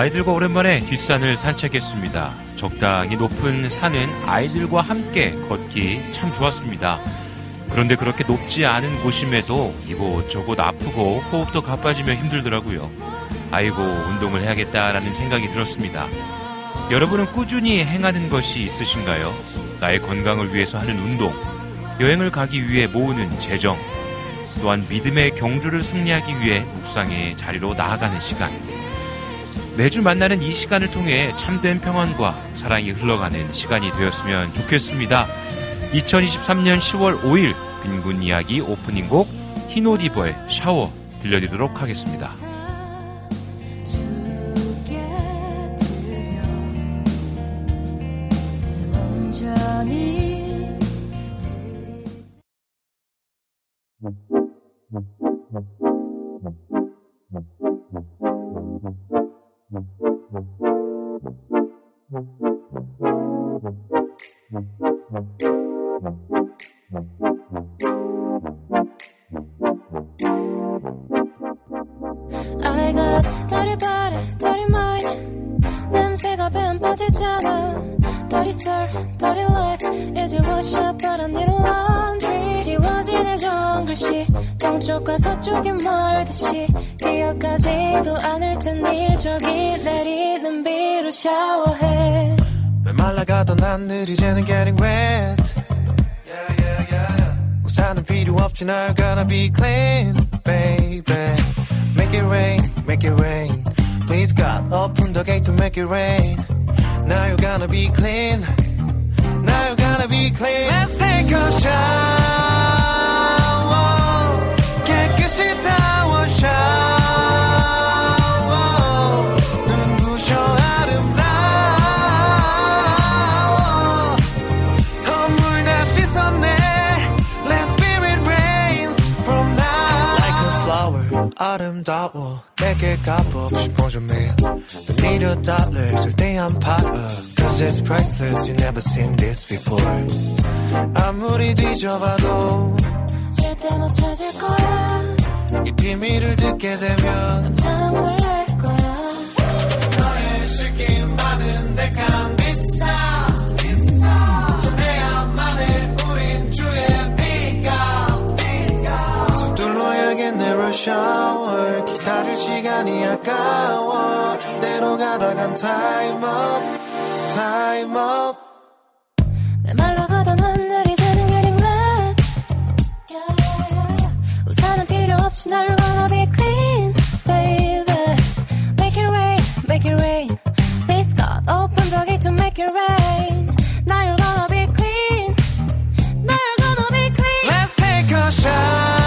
아이들과 오랜만에 뒷산을 산책했습니다. 적당히 높은 산은 아이들과 함께 걷기 참 좋았습니다. 그런데 그렇게 높지 않은 곳임에도 이곳저곳 아프고 호흡도 가빠지며 힘들더라고요. 아이고, 운동을 해야겠다라는 생각이 들었습니다. 여러분은 꾸준히 행하는 것이 있으신가요? 나의 건강을 위해서 하는 운동, 여행을 가기 위해 모으는 재정, 또한 믿음의 경주를 승리하기 위해 묵상의 자리로 나아가는 시간. 매주 만나는 이 시간을 통해 참된 평안과 사랑이 흘러가는 시간이 되었으면 좋겠습니다. 2023년 10월 5일 빈군 이야기 오프닝 곡 히노디버의 샤워 들려드리도록 하겠습니다. 온전히 동쪽과 서쪽이 멀듯이 기억하지도 않을 테니 저기 내리는 비로 샤워해 메말라가던 하늘이 이제는 getting wet 우산은 필요 없지 날 gonna be clean baby Make it rain, make it rain Please God open the gate to make it rain Now you're gonna be clean Now you're gonna be clean Let's take a shower 아름다워 내게 가보고 싶어 좀 매일 또 need a dollar 절대 안 팔아 Cause it's priceless you never seen this before 아무리 뒤져봐도 절대 못 찾을 거야 이 비밀을 듣게 되면 깜짝 놀랄 거야. 너의 실긴 많은데 간 비싸 전해야만해 우린 주의 비가 서둘러야겠네 hour 기다릴 시간이 아까워. 이대로 가다간 time up time up. 메말라가던 없이 날 wanna be clean baby Make it rain, make it rain Please God open the gate to make it rain Now you're gonna be clean Now you're gonna be clean Let's take a shower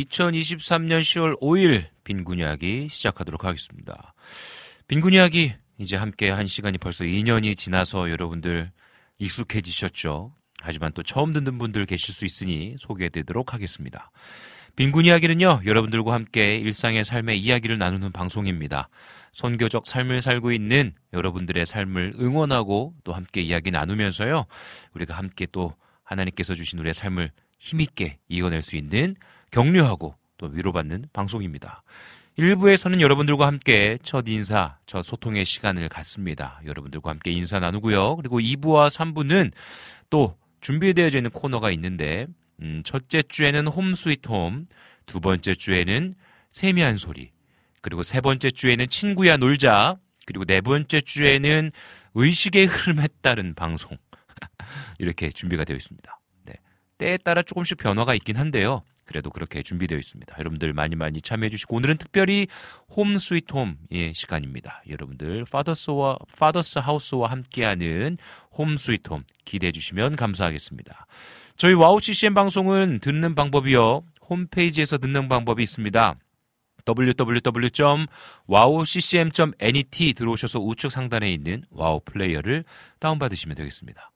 2023년 10월 5일 빈군 이야기 시작하도록 하겠습니다. 빈군 이야기 이제 함께 한 시간이 벌써 2년이 지나서 여러분들 익숙해지셨죠? 하지만 또 처음 듣는 분들 계실 수 있으니 소개해드리도록 하겠습니다. 빈군 이야기는요, 여러분들과 함께 일상의 삶의 이야기를 나누는 방송입니다. 선교적 삶을 살고 있는 여러분들의 삶을 응원하고 또 함께 이야기 나누면서요, 우리가 함께 또 하나님께서 주신 우리의 삶을 힘있게 이어낼 수 있는 격려하고 또 위로받는 방송입니다. 1부에서는 여러분들과 함께 첫 인사, 첫 소통의 시간을 갖습니다. 여러분들과 함께 인사 나누고요. 그리고 2부와 3부는 또 준비되어져 있는 코너가 있는데 음, 첫째 주에는 홈 스위트 홈, 두 번째 주에는 세미한 소리, 그리고 세 번째 주에는 친구야 놀자, 그리고 네 번째 주에는 의식의 흐름에 따른 방송. 이렇게 준비가 되어 있습니다. 네. 때에 따라 조금씩 변화가 있긴 한데요. 그래도 그렇게 준비되어 있습니다. 여러분들 많이 많이 참여해 주시고 오늘은 특별히 Home Sweet Home의 시간입니다. 여러분들 Father's와 Father's House와 함께하는 Home Sweet Home 기대해 주시면 감사하겠습니다. 저희 와우 CCM 방송은 듣는 방법이요. 홈페이지에서 듣는 방법이 있습니다. www.wowccm.net 들어오셔서 우측 상단에 있는 와우 플레이어를 다운받으시면 되겠습니다.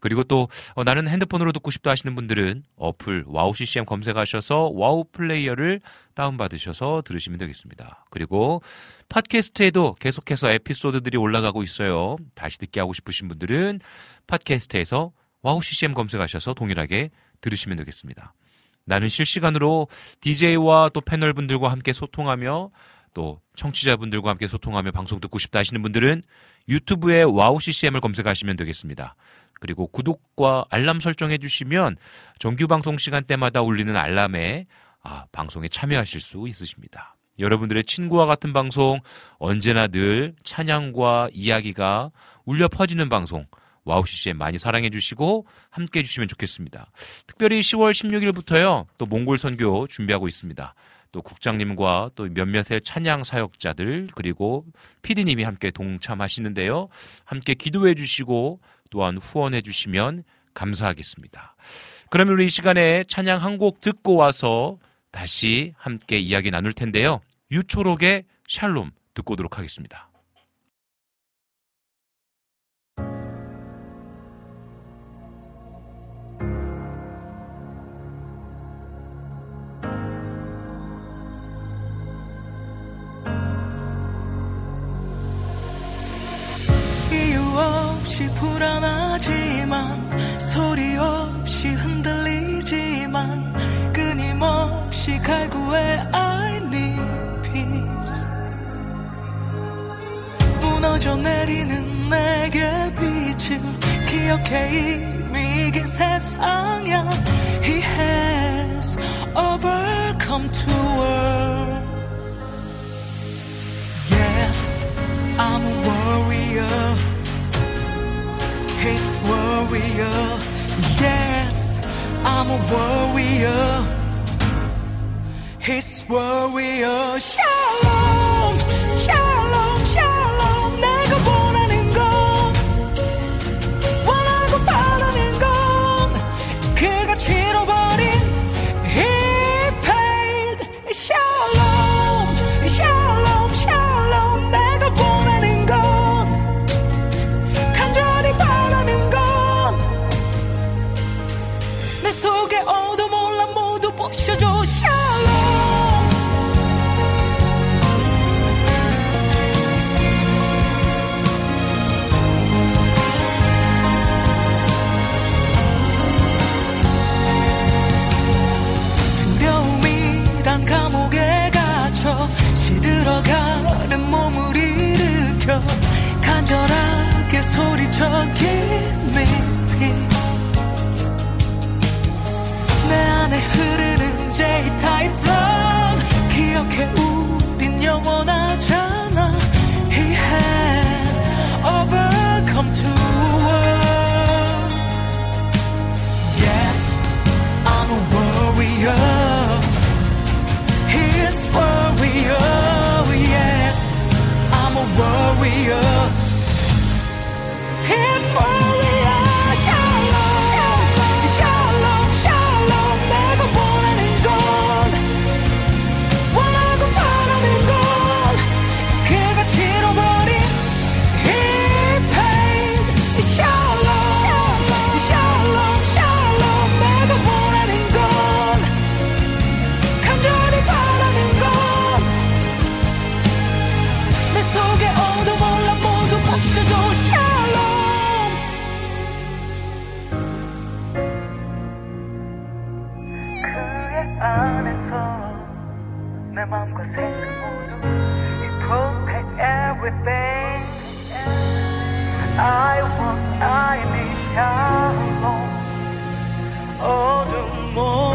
그리고 또 어, 나는 핸드폰으로 듣고 싶다 하시는 분들은 어플 와우 CCM 검색하셔서 와우 플레이어를 다운받으셔서 들으시면 되겠습니다. 그리고 팟캐스트에도 계속해서 에피소드들이 올라가고 있어요. 다시 듣기 하고 싶으신 분들은 팟캐스트에서 와우 CCM 검색하셔서 동일하게 들으시면 되겠습니다. 나는 실시간으로 DJ와 또 패널분들과 함께 소통하며 또 청취자분들과 함께 소통하며 방송 듣고 싶다 하시는 분들은 유튜브에 와우 CCM을 검색하시면 되겠습니다. 그리고 구독과 알람 설정해 주시면 정규 방송 시간대마다 울리는 알람에 아, 방송에 참여하실 수 있으십니다. 여러분들의 친구와 같은 방송 언제나 늘 찬양과 이야기가 울려 퍼지는 방송 와우 CCM 많이 사랑해 주시고 함께 해 주시면 좋겠습니다. 특별히 10월 16일부터요. 또 몽골 선교 준비하고 있습니다. 또 국장님과 또 몇몇의 찬양 사역자들 그리고 피디님이 함께 동참하시는데요. 함께 기도해 주시고 또한 후원해 주시면 감사하겠습니다. 그러면 우리 이 시간에 찬양 한 곡 듣고 와서 다시 함께 이야기 나눌 텐데요. 유초록의 샬롬 듣고 오도록 하겠습니다. 없이 불안하지만 소리 없이 흔들리지만 끊임없이 갈구해 I need peace. 무너져 내리는 내게 빛을 기억해 이미 이긴 세상이야. He has overcome to world Yes, I'm a warrior. He's warrior. Yes, I'm a warrior. He's warrior. Shalom, 흐 need shalom. 어둠 모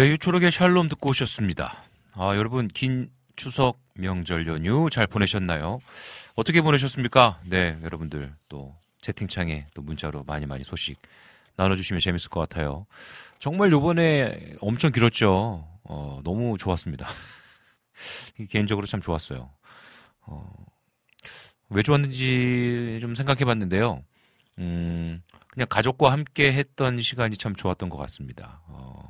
네, 유초록의 샬롬 듣고 오셨습니다. 아, 여러분, 긴 추석 명절 연휴 잘 보내셨나요? 어떻게 보내셨습니까? 네, 여러분들 또 채팅창에 또 문자로 많이 많이 소식 나눠주시면 재밌을 것 같아요. 정말 요번에 엄청 길었죠. 어, 너무 좋았습니다. 개인적으로 참 좋았어요. 어, 왜 좋았는지 좀 생각해 봤는데요. 음, 그냥 가족과 함께 했던 시간이 참 좋았던 것 같습니다. 어,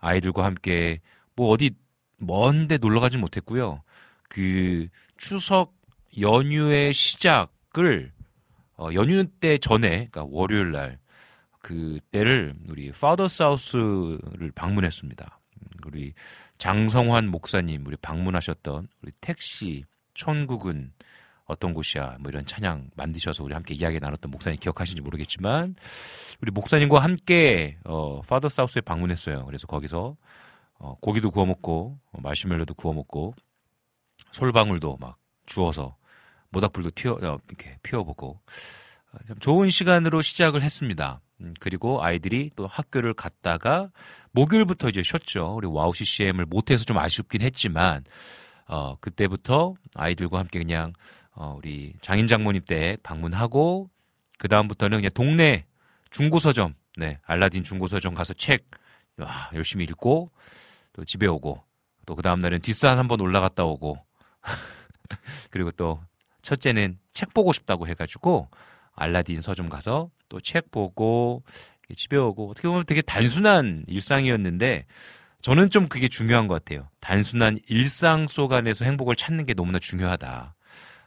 아이들과 함께 뭐 어디 먼데 놀러 가진 못했고요. 그 추석 연휴의 시작을 어, 연휴 때 전에 그러니까 월요일 날 그때를 우리 파더 사우스를 방문했습니다. 우리 장성환 목사님 우리 방문하셨던 우리 택시 천국은 어떤 곳이야 뭐 이런 찬양 만드셔서 우리 함께 이야기 나눴던 목사님 기억하시는지 모르겠지만 우리 목사님과 함께 어 Father's House에 방문했어요. 그래서 거기서 어 고기도 구워 먹고 어, 마시멜로도 구워 먹고 솔방울도 막 주워서 모닥불도 튀어 어, 이렇게 피워보고 어, 참 좋은 시간으로 시작을 했습니다. 음, 그리고 아이들이 또 학교를 갔다가 목요일부터 이제 쉬었죠. 우리 와우 CCM을 못해서 좀 아쉽긴 했지만 어 그때부터 아이들과 함께 그냥 어 우리 장인 장모님 때 방문하고 그 다음부터는 그냥 동네 중고 서점, 네 알라딘 중고 서점 가서 책 와, 열심히 읽고 또 집에 오고 또 그 다음 날은 뒷산 한번 올라갔다 오고 그리고 또 첫째는 책 보고 싶다고 해가지고 알라딘 서점 가서 또 책 보고 집에 오고 어떻게 보면 되게 단순한 일상이었는데 저는 좀 그게 중요한 것 같아요. 단순한 일상 속 안에서 행복을 찾는 게 너무나 중요하다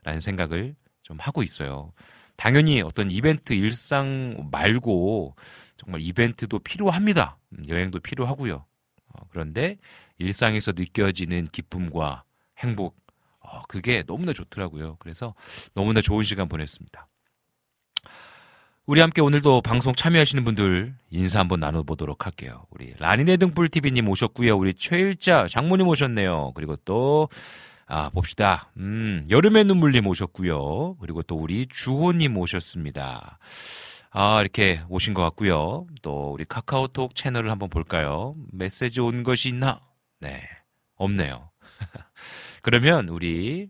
라는 생각을 좀 하고 있어요. 당연히 어떤 이벤트 일상 말고 정말 이벤트도 필요합니다. 음, 여행도 필요하고요. 어, 그런데 일상에서 느껴지는 기쁨과 행복, 어, 그게 너무나 좋더라고요. 그래서 너무나 좋은 시간 보냈습니다. 우리 함께 오늘도 방송 참여하시는 분들 인사 한번 나눠보도록 할게요. 우리 라니네 등불TV님 오셨고요. 우리 최일자 장모님 오셨네요. 그리고 또, 아, 봅시다. 음, 여름의 눈물님 오셨고요. 그리고 또 우리 주호님 오셨습니다. 아, 이렇게 오신 것 같고요. 또 우리 카카오톡 채널을 한번 볼까요? 메시지 온 것이 있나? 네, 없네요. 그러면 우리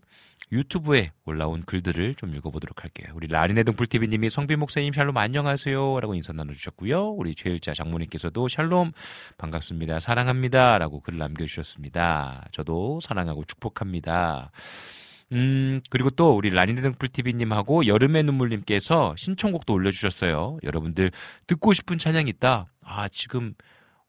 유튜브에 올라온 글들을 좀 읽어보도록 할게요. 우리 라리네 등불TV님이 성빈 목사님 샬롬 안녕하세요 라고 인사 나눠주셨고요. 우리 최일자 장모님께서도 샬롬 반갑습니다. 사랑합니다 라고 글 남겨주셨습니다. 저도 사랑하고 축복합니다. 음, 그리고 또 우리 라니네 등불TV님하고 여름의 눈물님께서 신청곡도 올려주셨어요. 여러분들 듣고 싶은 찬양이 있다. 아, 지금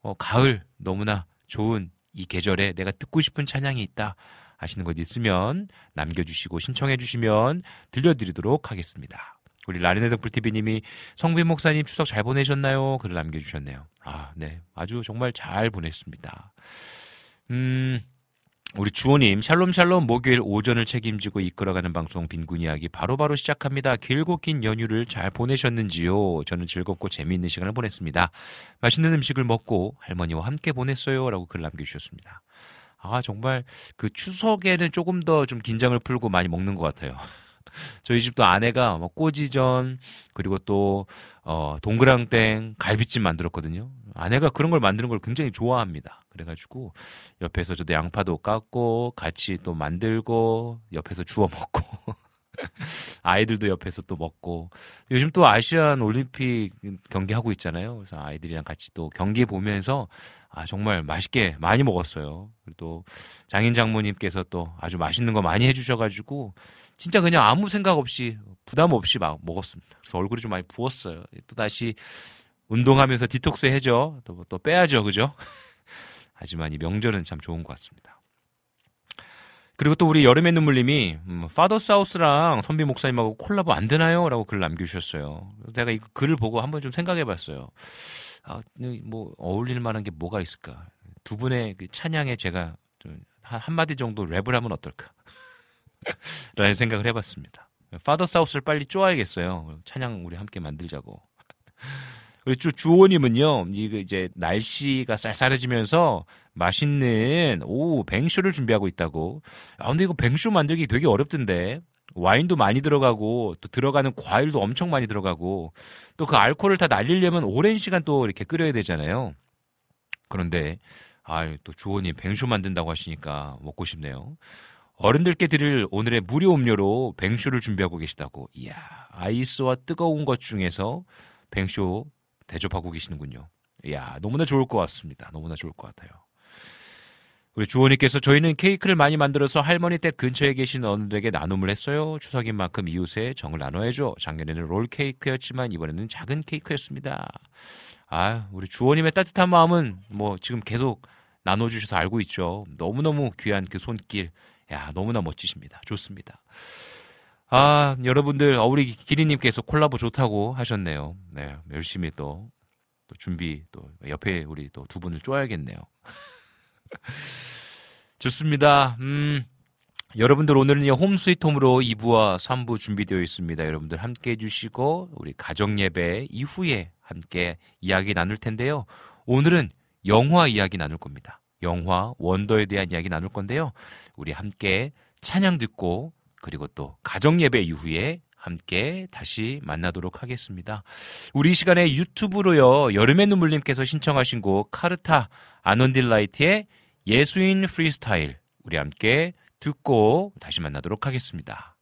어, 가을 너무나 좋은 이 계절에 내가 듣고 싶은 찬양이 있다. 하시는 것 있으면 남겨주시고 신청해 주시면 들려드리도록 하겠습니다. 우리 라리네 덕불TV님이 성빈 목사님 추석 잘 보내셨나요? 글을 남겨주셨네요. 아, 네. 아주 정말 잘 보냈습니다. 음, 우리 주호님, 샬롬샬롬 목요일 오전을 책임지고 이끌어가는 방송 빈군 이야기 바로바로 시작합니다. 길고 긴 연휴를 잘 보내셨는지요? 저는 즐겁고 재미있는 시간을 보냈습니다. 맛있는 음식을 먹고 할머니와 함께 보냈어요. 라고 글 남겨주셨습니다. 아, 정말 그 추석에는 조금 더 좀 긴장을 풀고 많이 먹는 것 같아요. 저희 집도 아내가 뭐 꼬지전, 그리고 또, 어, 동그랑땡, 갈비찜 만들었거든요. 아내가 그런 걸 만드는 걸 굉장히 좋아합니다. 그래가지고 옆에서 저도 양파도 깎고 같이 또 만들고 옆에서 주워 먹고 아이들도 옆에서 또 먹고 요즘 또 아시안 올림픽 경기 하고 있잖아요. 그래서 아이들이랑 같이 또 경기 보면서 아 정말 맛있게 많이 먹었어요. 그리고 또 장인 장모님께서 또 아주 맛있는 거 많이 해주셔가지고 진짜 그냥 아무 생각 없이 부담 없이 막 먹었습니다. 그래서 얼굴이 좀 많이 부었어요. 또 다시 운동하면서 디톡스 해죠. 또, 또 빼야죠. 그죠? 하지만 이 명절은 참 좋은 것 같습니다. 그리고 또 우리 여름의 눈물님이 음, 파더 사우스랑 선비 목사님하고 콜라보 안 되나요? 라고 글 남겨주셨어요. 내가 이 글을 보고 한번 좀 생각해봤어요. 아, 뭐 어울릴 만한 게 뭐가 있을까? 두 분의 그 찬양에 제가 좀 한 마디 정도 랩을 하면 어떨까? 라는 생각을 해봤습니다. 파더 사우스를 빨리 쪼아야겠어요. 찬양 우리 함께 만들자고. 그리고 주호님은요, 이거 이제 날씨가 쌀쌀해지면서 맛있는, 오, 뱅쇼를 준비하고 있다고. 아, 근데 이거 뱅쇼 만들기 되게 어렵던데. 와인도 많이 들어가고, 또 들어가는 과일도 엄청 많이 들어가고, 또 그 알코올을 다 날리려면 오랜 시간 또 이렇게 끓여야 되잖아요. 그런데, 아유, 또 주호님 뱅쇼 만든다고 하시니까 먹고 싶네요. 어른들께 드릴 오늘의 무료 음료로 뱅쇼를 준비하고 계시다고. 이야, 아이스와 뜨거운 것 중에서 뱅쇼 대접하고 계시는군요. 이야, 너무나 좋을 것 같습니다. 너무나 좋을 것 같아요. 우리 주원님께서 저희는 케이크를 많이 만들어서 할머니 댁 근처에 계신 어른들에게 나눔을 했어요. 추석인 만큼 이웃에 정을 나눠야죠. 작년에는 롤 케이크였지만 이번에는 작은 케이크였습니다. 아, 우리 주원님의 따뜻한 마음은 뭐 지금 계속 나눠주셔서 알고 있죠. 너무너무 귀한 그 손길. 야, 너무나 멋지십니다. 좋습니다. 아, 여러분들, 어, 우리 기리님께서 콜라보 좋다고 하셨네요. 네, 열심히 또, 또 준비, 또, 옆에 우리 또 두 분을 쪼아야겠네요. 좋습니다. 음, 여러분들 오늘은 홈 스위트 홈으로 2부와 3부 준비되어 있습니다. 여러분들 함께 해주시고, 우리 가정예배 이후에 함께 이야기 나눌 텐데요. 오늘은 영화 이야기 나눌 겁니다. 영화 원더에 대한 이야기 나눌 건데요. 우리 함께 찬양 듣고 그리고 또 가정 예배 이후에 함께 다시 만나도록 하겠습니다. 우리 시간에 유튜브로요. 여름의 눈물님께서 신청하신 곡 카르타 아논딜라이트의 예수인 프리스타일 우리 함께 듣고 다시 만나도록 하겠습니다.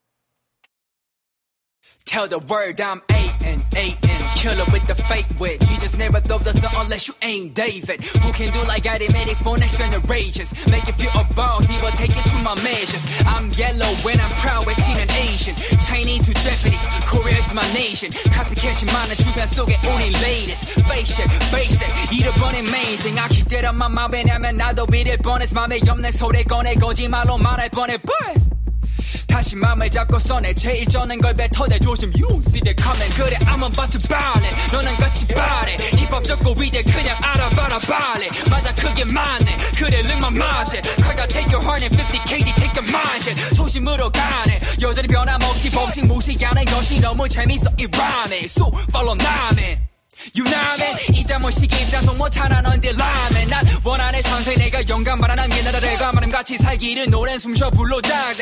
Tell the word I'm A-N, A-N, killer with the fake wit. Jesus never throw the sun unless you ain't David. Who can do like I did, made it for next generations. Make you feel a boss, he will take you to my measures. I'm yellow when I'm proud, 외치는 Asian. Chinese to Japanese, Korea is my nation. copycat이 많은 주변 속에 우리 latest. Face it, base it, 잃어버린 main thing. I keep that on my mind, 왜냐면 나도 믿을 뻔했어. 맘에 없는 소리 꺼내 거짓말로 말할 뻔해, but. 다시 맘을 잡고 써내 제일 쩌는 걸 뱉어내 조심 You see the comment 그래 I'm about to ball it 너는 같이 바래 힙합 적고 이제 그냥 알아봐라 발레 맞아 그게 맞네 그래 ลึ만 Cause I take your heart and 50kg take your mind shit 초심으로 가네 여전히 변함없지 법칙 무시하는 것이 너무 재밌어 이 rhyme So follow 나는 유남엔 이따 뭐 시기 입장성 못하나 넌들 라멘. 난 원한의 선생 내가 영감 바라는 게 나라래가 마음같이 살기를 노랜 숨쉬어 불러자 아!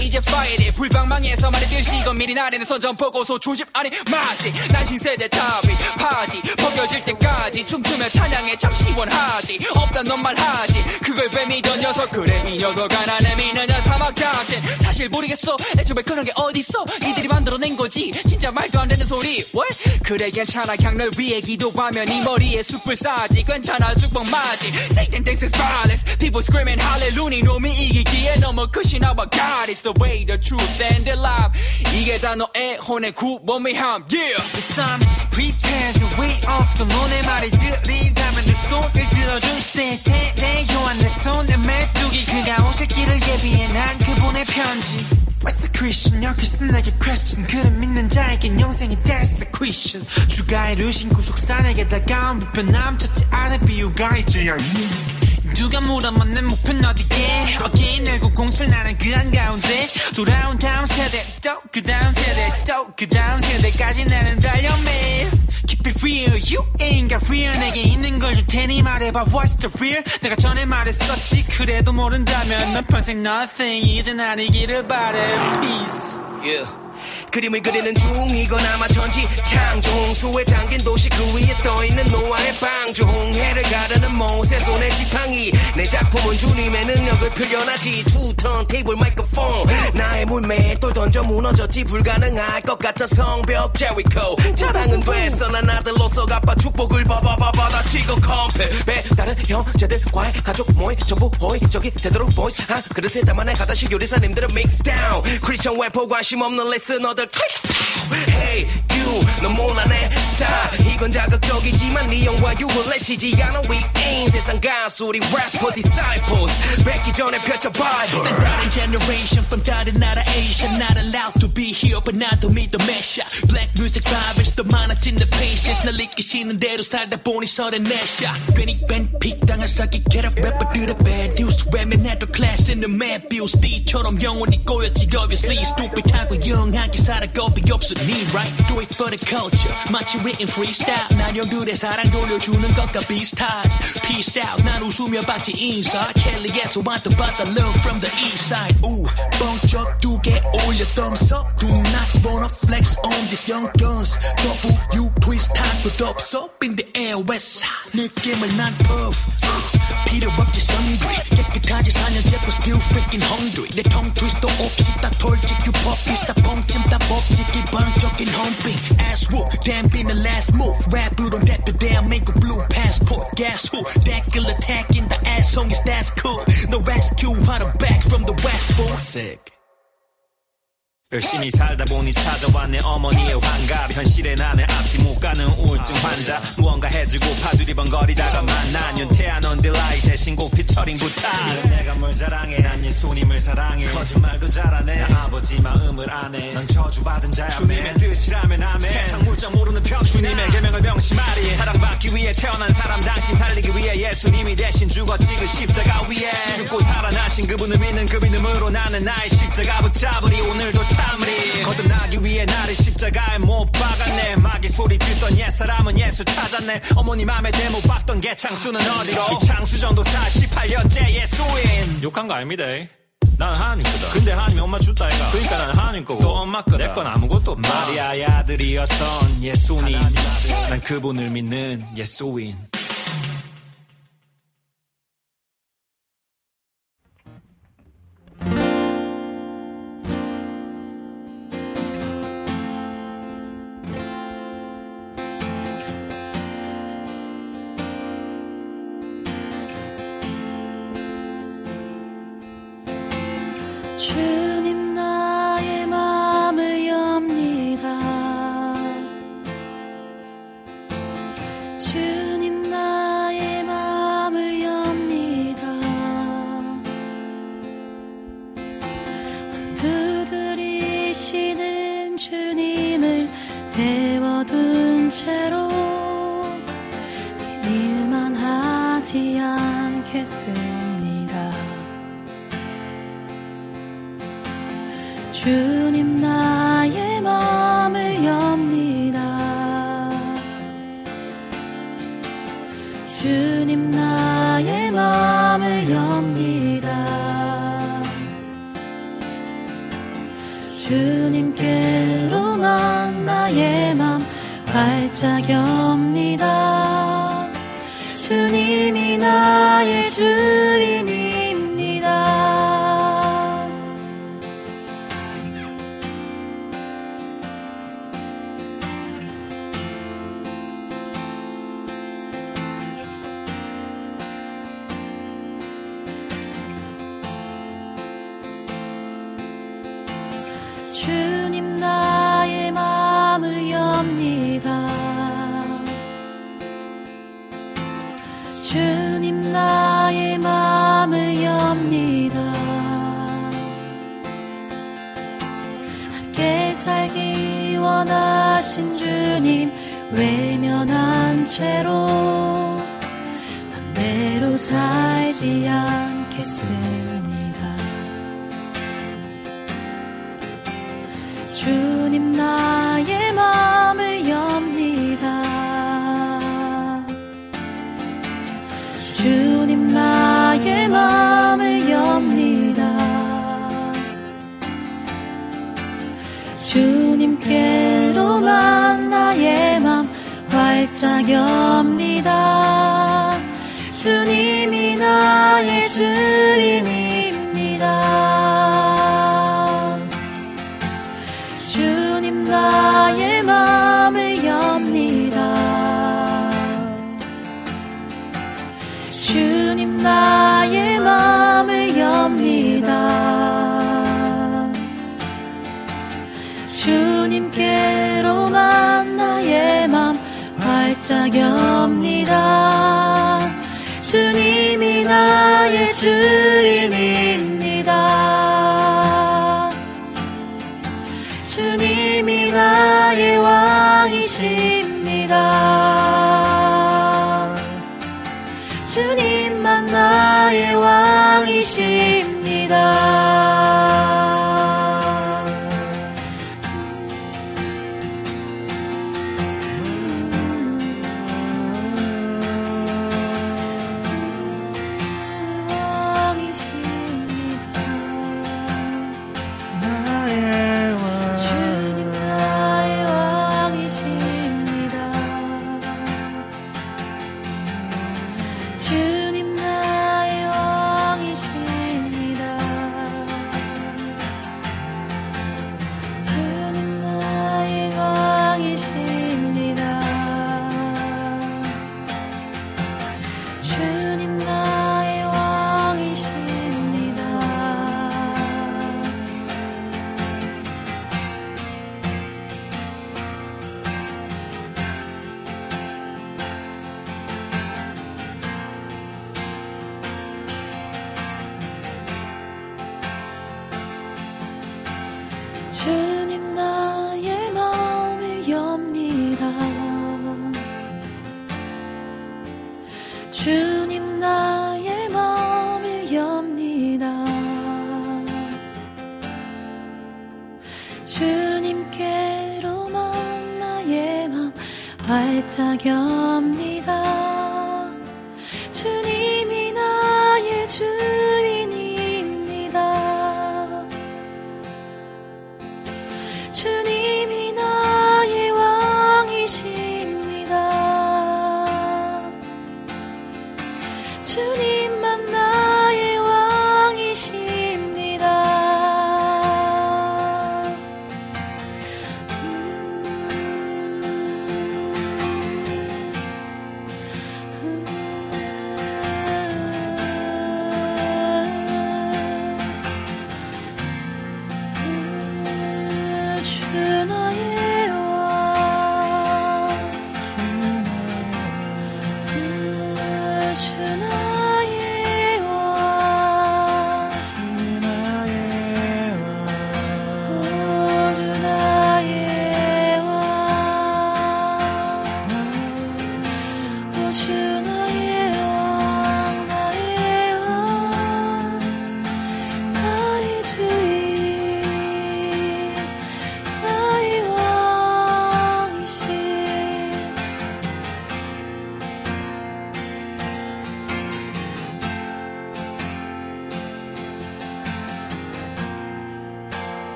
이제 파이리 불방망이에서 말했듯이 이건 미리 나래는 선전 보고서 조심 아니 맞지 난 신세대 답이 파지. 벗겨질 때까지 춤추며 찬양해 참 시원하지. 없단 넌 말하지. 그걸 왜 믿어 녀석. 그래 이 녀석 하나는 미느냐 사막 탑진 사실 모르겠어. 애초에 그런 게 어딨어? 니들이 만들어낸 거지. 진짜 말도 안 되는 소리. What? 그래 괜찮아. 그냥 널 위해 기도하면 네 머리에 숯불 싸지 괜찮아 죽방 맞지 Satan thinks it's violence People screaming hallelujah 놈이 이기기에 너무 끝이 나와 God is the way the truth and the life 이게 다 너의 혼의 구범이함 Yeah It's time prepare to way off the 모내 말이 들린다면 내 손을 들어준 시대 세대 요한 내 손에 메뚜기 그가 오실 길을 예비해 난 그분의 편지 What's the Christian? 여기서 내게 question 그를 믿는 자에겐 영생이 That's the Christian 주가 이루신 구속사 내게 다가온 불편함 찾지 않을 비유가 있지 누가 물어만 내 목표는 어디게? 어깨 내고 공실 나는 그 한가운데. 돌아온 다음 세대 또 그 다음 세대 또 그 다음 세대까지 나는 달려 매일. Keep it real you ain't got real. 내게 있는 걸 줄 테니 말해봐 what's the real? 내가 전에 말했었지 그래도 모른다면 넌 평생 nothing. 이제 아니기를 바래 peace. Yeah. 그림을 그리는 중이건 아마 전지 창종 수에 잠긴 도시 그 위에 떠있는 노아의 방종 해를 가르는 모세 손의 지팡이. 내 작품은 주님의 능력을 표현하지. 투턴 테이블 마이크폰 나의 물매에 또 던져 무너졌지. 불가능할 것 같던 성벽 제리코 자랑은 됐어. 난 아들로서 아빠 축복을 봐봐봐 받아치고 컴패. 배 다른 형제들과의 가족. 모임 전부 호의적이 되도록 보이스 한 그릇에 담아내 가다시 요리사님들은 믹스 다운 크리스천 웨포 관심 없는 리스너들 클릭 Hey you 넌 몰라 내 스타일 이건 자극적이지만 네 영화 유을 내치지 않아 we ain't 세상 가수 우리 래퍼 disciples 뵙기 전에 펼쳐 바이블 난 다른 generation from 다른 나라 Asian Not allowed to be here but 나도 믿어 메샤 Black music vibes 더 많아진 the patience 날 이끄시는 대로 살다 보니 서른 내샤 괜히 벤픽 당한 사기 get up 래퍼들의 bad news 외면해도 class in the mad views D처럼 영원히 꼬였지 obviously stupid 하고 영하게 살아 겁이 없으니 right do it for the culture 마치 written freestyle 나녀들의 사랑 돌려주는 것과 비슷하지 peace out 난 웃으며 받지 인사 켈리에서 왔던 받다 love from the east side 우 번쩍 두개 올려 thumbs up do not wanna flex on these young guns W twist 한 것도 없어 in the air west side 느낌을 난 puff 필요 없지 선글 깨끗하지 4년째 but still freaking hungry 내 tongue twist 도 없이 다 털지 규법 비슷한 펑쯤 다 법지 기본적인 홈핑 ass whoop damn been the last move 랩으로 대표 대한민국 blue passport guess who that girl attacking the ass song is that's cool no rescue how back from the west fool sick 열심히 살다 보니 찾아왔네. 어머니의 환갑 현실에 나는 앞뒤 못 가는 우울증 환자. 무언가 해주고 파두리번거리다가 만난 윤태한 언딜라이의 신곡 피처링 부탁. 내가 뭘 자랑해. 난 예수님을 사랑해. 거짓말도 잘하네. 나 아버지 마음을 아네. 넌 저주받은 자야 주님의 뜻이라면 아멘. 세상 물정 모르는 병신 주님의 계명을 명심하리. 사랑받기 위해 태어난 사람 당신 살리기 위해 예수님이 대신 죽었지 그 십자가 위에. 죽고 살아나신 그분을 믿는 그 믿음으로 나는 나의 십자가 붙잡으리. 오늘도 참 으리 거듭나기 위해 나를 십자가에 못 박았네 마귀 소리 듣던 옛사람은 예수 찾았네 어머니 맘에 대못 박던 개창수는 어디로 이 창수전도 48년째 예수인 욕한 거 아닙니다 난 하나님 거다. 근데 하나님이 엄마 줬다 이가. 그러니까 난 하나님 거고 또 엄마 거다. 내 건 아무것도 없다. 마리아의 아들이었던 예수님. 난 그분을 믿는 예수인. 찬양합니다. 주님이 나의 주.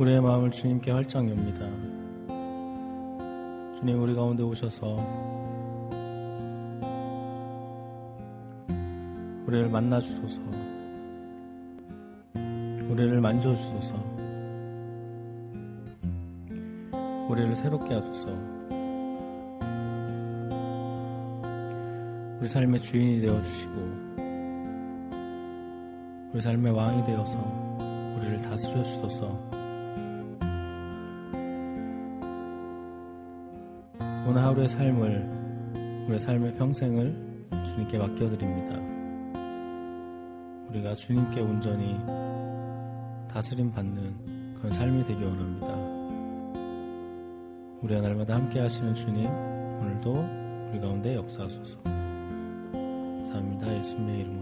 우리의 마음을 주님께 활짝 엽니다. 주님 우리 가운데 오셔서 우리를 만나 주소서. 우리를 만져 주소서. 우리를 새롭게 하소서. 우리 삶의 주인이 되어 주시고 우리 삶의 왕이 되어서 우리를 다스려 주소서. 오늘 하루의 삶을 우리의 삶의 평생을 주님께 맡겨드립니다. 우리가 주님께 온전히 다스림 받는 그런 삶이 되기 원합니다. 우리가 날마다 함께 하시는 주님, 오늘도 우리 가운데 역사하소서. 감사합니다. 예수님의 이름으로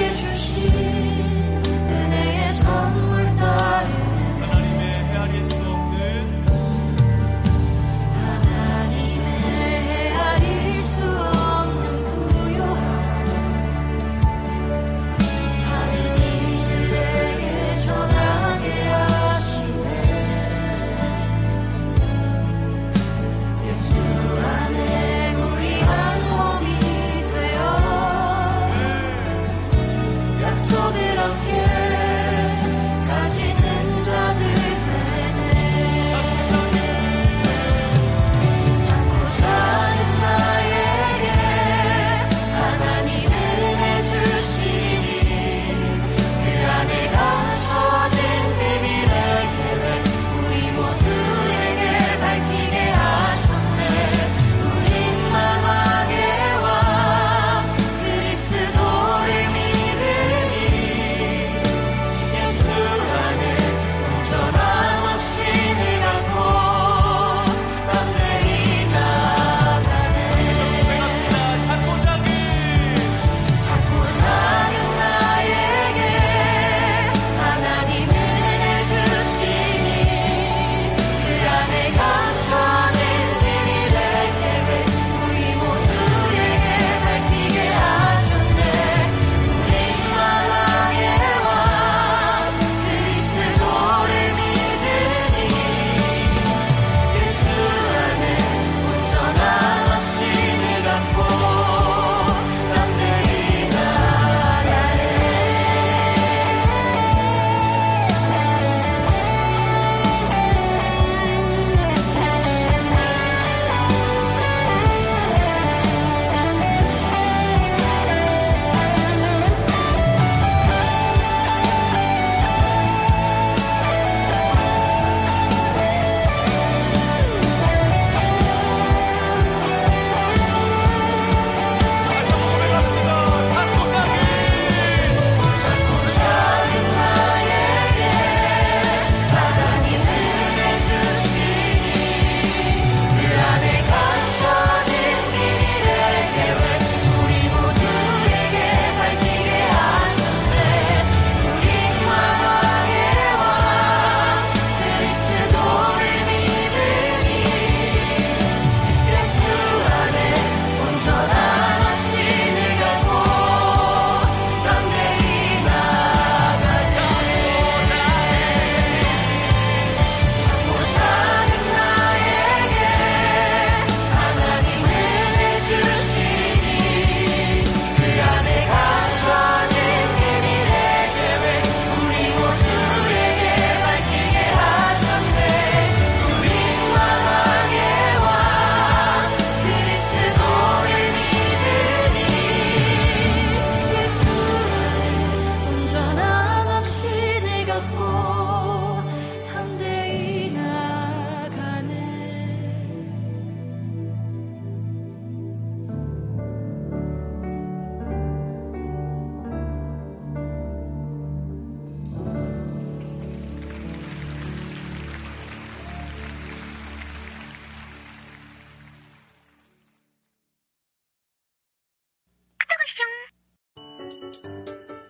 也就是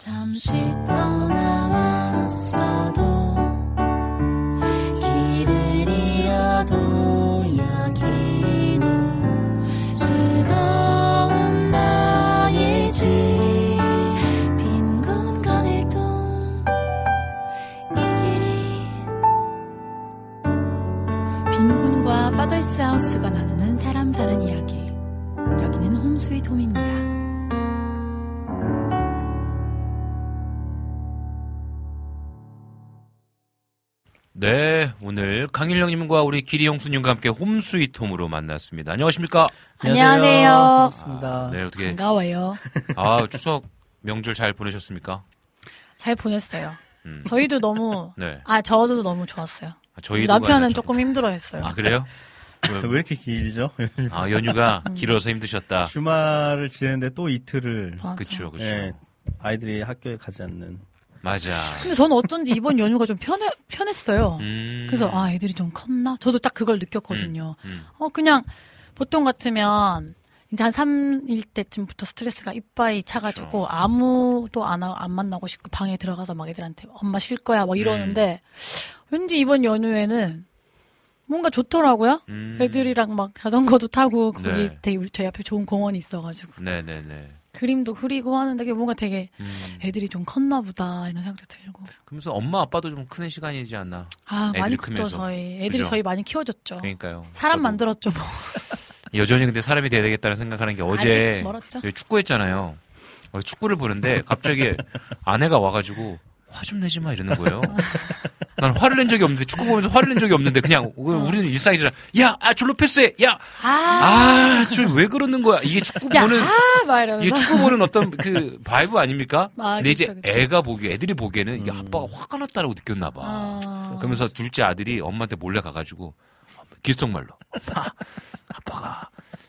잠시 떠나왔어도 강일령님과 우리 기리형수님과 함께 홈스위트홈으로 만났습니다. 안녕하십니까? 안녕하세요. 반갑습니다. 네, 어떻게 반가워요. 아 추석 명절 잘 보내셨습니까? 잘 보냈어요. 음. 저희도 너무 네, 아 저도 너무 좋았어요. 아, 저희도 남편은 조금 힘들어했어요. 아 그래요? 왜 이렇게 길죠? 아 연휴가 음. 길어서 힘드셨다. 주말을 지내는데 또 이틀을. 그렇죠, 그렇죠. 예, 아이들이 학교에 가지 않는 맞아. 근데 저는 어쩐지 이번 연휴가 좀 편해 편했어요. 음. 그래서 아 애들이 좀 컸나? 저도 딱 그걸 느꼈거든요. 음. 어 그냥 보통 같으면 이제 한 3일 때쯤부터 스트레스가 이빠이 차가지고 그렇죠. 아무도 안, 하- 안 만나고 싶고 방에 들어가서 막 애들한테 엄마 쉴 거야 막 이러는데 음. 왠지 이번 연휴에는 뭔가 좋더라고요. 음. 애들이랑 막 자전거도 타고 거기 네. 되게 저희 앞에 좋은 공원이 있어가지고 네네네. 그림도 그리고 하는데 그게 뭔가 되게 음. 애들이 좀 컸나 보다 이런 생각도 들고 그러면서 엄마 아빠도 좀 크는 시간이지 않나. 아 많이 컸죠 크면서. 저희 애들이 그죠? 저희 많이 키워줬죠. 그러니까요. 사람 저도 만들었죠 뭐. 여전히 근데 사람이 돼야 되겠다는 생각하는 게 어제 축구했잖아요. 어, 축구를 보는데 갑자기 아내가 와가지고 화 좀 내지 마 이러는 거예요. 난 화를 낸 적이 없는데 축구 보면서 화를 낸 적이 없는데 그냥 우리는 일상이잖아. 야, 아 졸로 패스해. 야, 아, 아, 저왜 그러는 거야? 이게 축구 야, 보는 아. 이게 축구 보는 어떤 그 vibe 아닙니까? 아, 근데 이제 그쵸, 그쵸. 애가 보기, 애들이 보기에는 이게 음. 아빠가 화가 났다라고 느꼈나 봐. 아. 그러면서 둘째 아들이 엄마한테 몰래 가가지고 귓속말로 엄마, 아빠가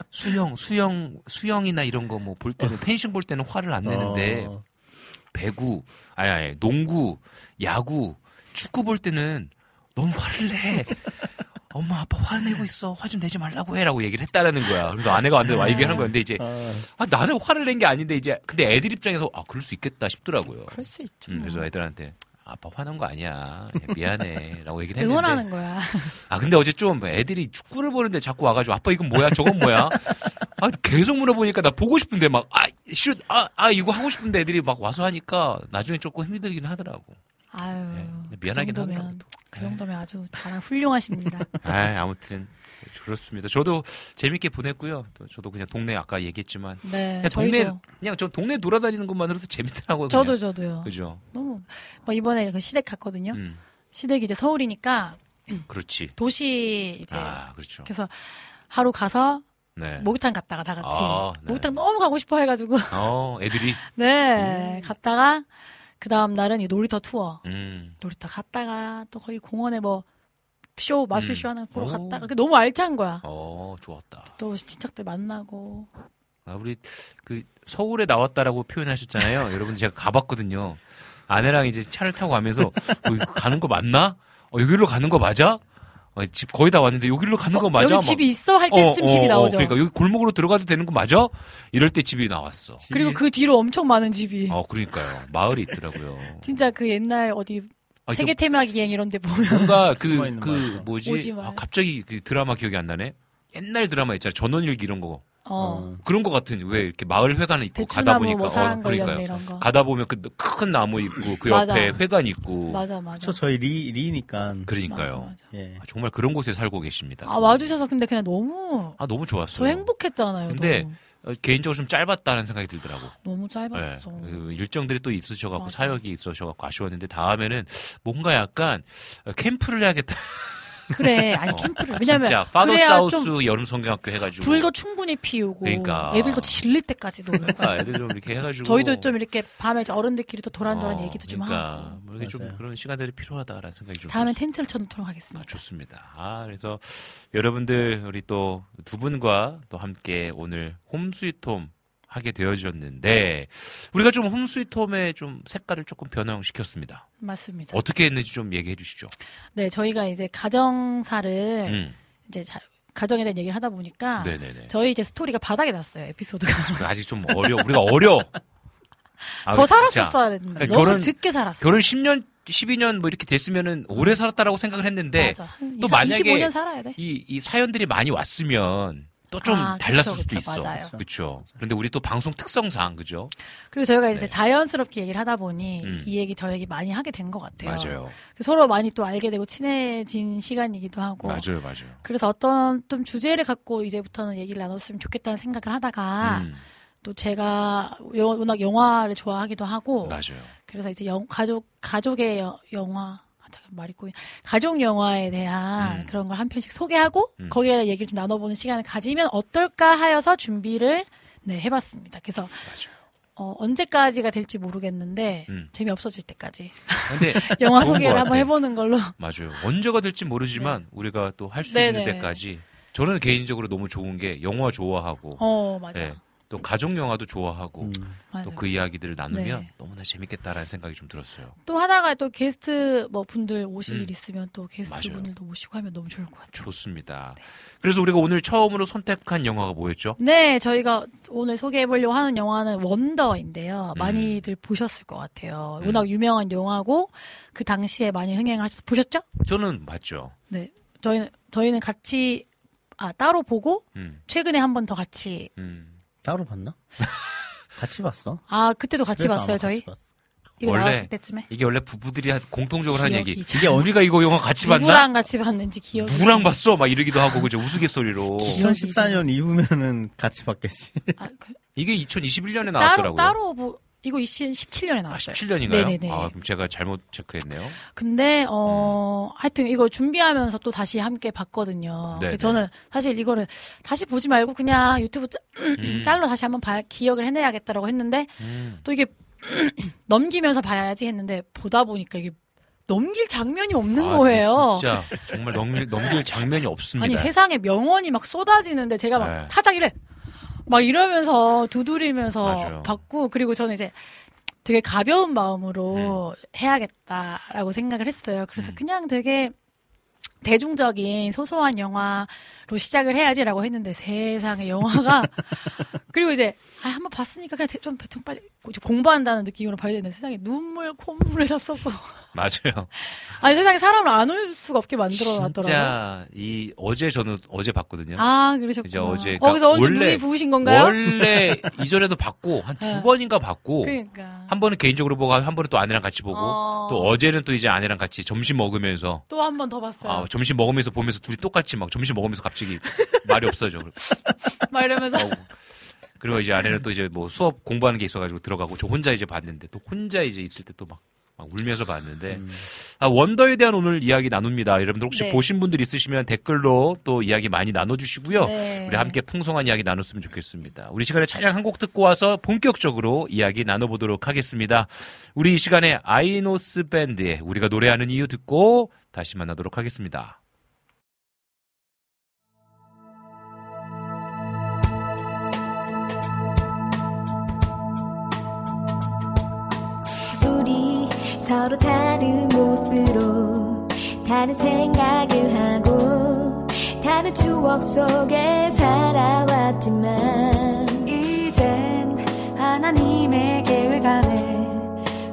수영, 수영, 수영이나 이런 거 뭐 볼 때는 펜싱 볼 때는 화를 안 내는데 어, 배구, 아니 아니 농구, 야구, 축구 볼 때는 너무 화를 내. 엄마 아빠 화내고 있어. 화 좀 내지 말라고 해라고 얘기를 했다라는 거야. 그래서 아내가 완전 와 얘기하는 거야. 근데 이제 아, 아, 나는 화를 낸 게 아닌데 이제 근데 애들 입장에서 아 그럴 수 있겠다 싶더라고요. 그럴 수 있죠. 음, 그래서 애들한테 아빠 화난 거 아니야. 그냥 미안해 라고 얘기를 했는데 응원하는 거야. 아 근데 어제 좀 애들이 축구를 보는데 자꾸 와가지고 아빠 이건 뭐야 저건 뭐야 아 계속 물어보니까 나 보고 싶은데 막 아 슛 아 아, 이거 하고 싶은데 애들이 막 와서 하니까 나중에 조금 힘들긴 하더라고 아유. 네, 그 미안하긴 하더라고 또. 그 정도면 아주 잘 훌륭하십니다. 아 아무튼 그렇습니다 저도 재밌게 보냈고요 또 저도 그냥 동네 아까 얘기했지만 네. 그냥 동네 저희도. 그냥 저 동네 돌아다니는 것만으로도 재밌더라고요 저도 그냥. 저도요. 그죠 너무 뭐 이번에 그 시댁 갔거든요. 음 시댁이 이제 서울이니까 그렇지 도시 이제 아 그렇죠 그래서 하루 가서 네 목욕탕 갔다가 다 같이 아, 네. 목욕탕 너무 가고 싶어 해가지고 어 애들이 네 갔다가 그 다음 날은 이 놀이터 투어 음 놀이터 갔다가 또 거기 공원에 뭐 쇼 마술 음. 쇼 하는 거. 갔다가 그게 너무 알찬 거야. 어, 좋았다. 또 친척들 만나고 아, 우리 그 서울에 나왔다라고 표현하셨잖아요. 여러분 제가 가봤거든요. 아내랑 이제 차를 타고 가면서 어, 가는 거 맞나? 어, 여기로 가는 거 맞아? 어, 집 거의 다 왔는데 여기로 가는 거 맞아? 여기 막, 집이 있어 할 때쯤 어, 집이 어, 나오죠. 그러니까 여기 골목으로 들어가도 되는 거 맞아? 이럴 때 집이 나왔어. 그리고 그 뒤로 엄청 많은 집이 어, 그러니까요. 마을이 있더라고요. 진짜 그 옛날 어디 아, 세계 테마 기행 이런 데 보면 뭔가 그, 숨어있는 그. 뭐지? 아, 갑자기 그 드라마 기억이 안 나네? 옛날 드라마 있잖아요. 전원일기 이런 거. 어. 그런 것 같은 왜 이렇게 마을 회관 있고 가다 대추나무 보니까 뭐 어, 그러니까요. 거. 가다 보면 그 큰 나무 있고 그 맞아. 옆에 회관 있고 맞아 맞아. 저 저희 리 리니까. 그러니까요. 맞아, 예. 아, 정말 그런 곳에 살고 계십니다. 아 와주셔서 근데 그냥 너무 아 너무 저 좋았어요. 행복했잖아요. 근데 너무, 어, 개인적으로 좀 짧았다는 생각이 들더라고. 너무 네. 짧았어. 그 일정들이 또 있으셔갖고 맞아. 사역이 있으셔갖고 아쉬웠는데 다음에는 뭔가 약간 어, 캠프를 해야겠다. 그래 아니 어, 캠프를 아, 왜냐면 진짜 파더 그래야 사우스 좀 여름 성경학교 해가지고 불도 충분히 피우고 그러니까. 애들도 질릴 때까지 놀고 그러니까 애들 좀 이렇게 해가지고 저희도 좀 이렇게 밤에 어른들끼리 또 도란도란 어, 얘기도 좀 그러니까 하고 뭐 이렇게 좀 맞아요. 그런 시간들이 필요하다라는 생각이 좀 들었어요. 텐트를 쳐놓도록 하겠습니다. 아, 좋습니다. 아, 그래서 여러분들 우리 또 두 분과 또 함께 오늘 홈스위트 홈 하게 되어졌는데 우리가 좀 홈스위트홈의 좀 색깔을 조금 변형시켰습니다. 맞습니다. 어떻게 했는지 좀 얘기해 주시죠. 네 저희가 이제 가정사를 음. 이제 자- 가정에 대한 얘기를 하다 보니까 네네네. 저희 이제 스토리가 바닥에 났어요 에피소드가 아직 좀 어려. 우리가 어려. 아, 더 살았었어야 됐는데 그러니까 결혼- 늦게 살았어. 결혼 10년, 12년 뭐 이렇게 됐으면은 오래 살았다라고 생각을 했는데 맞아. 한또 20, 만약에 25년 살아야 돼. 이, 이 사연들이 많이 왔으면 또좀 아, 달랐을 그쵸, 수도 그쵸, 있어. 맞아요. 그렇죠. 그런데 우리 또 방송 특성상 그죠? 그리고 저희가 이제 네. 자연스럽게 얘기를 하다 보니 음. 이 얘기 저 얘기 많이 하게 된 것 같아요. 맞아요. 서로 많이 또 알게 되고 친해진 시간이기도 하고. 맞아요, 맞아요. 그래서 어떤 좀 주제를 갖고 이제부터는 얘기를 나눴으면 좋겠다는 생각을 하다가 음, 또 제가 여- 워낙 영화를 좋아하기도 하고 맞아요. 그래서 이제 영, 가족 가족의 여- 영화 말이 꼬이 가족 영화에 대한 음. 그런 걸 한 편씩 소개하고 음. 거기에 대한 얘기를 좀 나눠보는 시간을 가지면 어떨까 하여서 준비를 네, 해봤습니다. 그래서 맞아요. 어, 언제까지가 될지 모르겠는데 음. 재미 없어질 때까지 근데 영화 소개를 것 한번. 해보는 걸로. 맞아요. 언제가 될지 모르지만 우리가 또 할수 네, 있는 네. 때까지 저는 개인적으로 너무 좋은 게 영화 좋아하고 어 맞아. 네, 또 가족 영화도 좋아하고 음. 맞아. 또그 이야기들을 나누면 네. 너무나 재밌겠다라는 생각이 좀 들었어요. 또 하다가 또 게스트 뭐 분들 오실 음. 일 있으면 또 게스트 맞아요. 분들도 모시고 하면 너무 좋을 것 같아요. 좋습니다. 그래서 우리가 오늘 처음으로 선택한 영화가 뭐였죠? 네, 저희가 오늘 소개해 보려고 하는 영화는 원더인데요. 음. 많이들 보셨을 것 같아요. 음. 워낙 유명한 영화고 그 당시에 많이 흥행을 하셔서 보셨죠? 저는 맞죠. 네, 저희는 저희는 같이 아 따로 보고 음, 최근에 한 번 더 같이 음. 따로 봤나? 같이 봤어. 아 그때도 같이 봤어요 저희 같이 봤어. 이거 원래 나왔을 때쯤에 이게 원래 부부들이 한- 공통적으로 하는 기억이 얘기. 잘 이게 우리가 이거 영화 같이 봤나? 누구랑 같이 봤는지 기억이 누구랑 봤어? 막 이러기도 하고 그죠 우스갯소리로. 2014년 이후면은 같이 봤겠지. 아, 그, 이게 2021년에 따로 나왔더라고요. 따로 뭐 이거 17년에 아, 나왔어요. 17년인가요? 네네네. 아, 그럼 제가 잘못 체크했네요. 근데 어 하여튼 이거 준비하면서 또 다시 함께 봤거든요. 네네. 저는 사실 이거를 다시 보지 말고 그냥 유튜브 짜, 음. 짤로 다시 한번 봐 기억을 해내야겠다라고 했는데 음. 또 이게 넘기면서 봐야지 했는데 보다 보니까 이게 넘길 장면이 없는 아, 거예요. 진짜 정말 넘길, 넘길 장면이 없습니다. 아니 세상에 명언이 막 쏟아지는데 제가 막 네. 타작이래 막 이러면서 두드리면서 맞아요. 봤고 그리고 저는 이제 되게 가벼운 음. 마음으로 해야겠다라고 생각을 했어요. 그래서 그냥 되게 대중적인 소소한 영화로 시작을 해야지라고 했는데 세상에 영화가 그리고 이제 아 한번 봤으니까 그냥 대- 좀 대충 빨리 공부한다는 느낌으로 봐야 되는데 세상에 눈물 콧물을 다 쏟고 맞아요. 아니 세상에 사람을 안울 수가 없게 만들어 놨더라고요. 진짜 이 어제 저는 어제 봤거든요. 아 그러셨구나. 이제 어제 거기서 언제 원래- 눈이 부으신 건가요? 원래 이전에도 봤고 한두 네. 번인가 봤고 그러니까 한 번은 개인적으로 보고 한 번은 또 아내랑 같이 보고 어. 또 어제는 또 이제 아내랑 같이 점심 먹으면서 또 한 번 더 봤어요. 아, 점심 먹으면서 보면서 둘이 똑같이 막 점심 먹으면서 갑자기 말이 없어져. 막 이러면서 어, 그리고 이제 아내는 또 이제 뭐 수업 공부하는 게 있어가지고 들어가고 저 혼자 이제 봤는데 또 혼자 이제 있을 때 또막 울면서 봤는데 아, 원더에 대한 오늘 이야기 나눕니다. 여러분들 혹시 네. 보신 분들 있으시면 댓글로 또 이야기 많이 나눠주시고요. 네. 우리 함께 풍성한 이야기 나눴으면 좋겠습니다. 우리 시간에 찬양 한곡 듣고 와서 본격적으로 이야기 나눠보도록 하겠습니다. 우리 이 시간에 아이노스 밴드의 우리가 노래하는 이유 듣고 다시 만나도록 하겠습니다. 서로 다른 모습으로 다른 생각을 하고 다른 추억 속에 살아왔지만 이젠 하나님의 계획 안에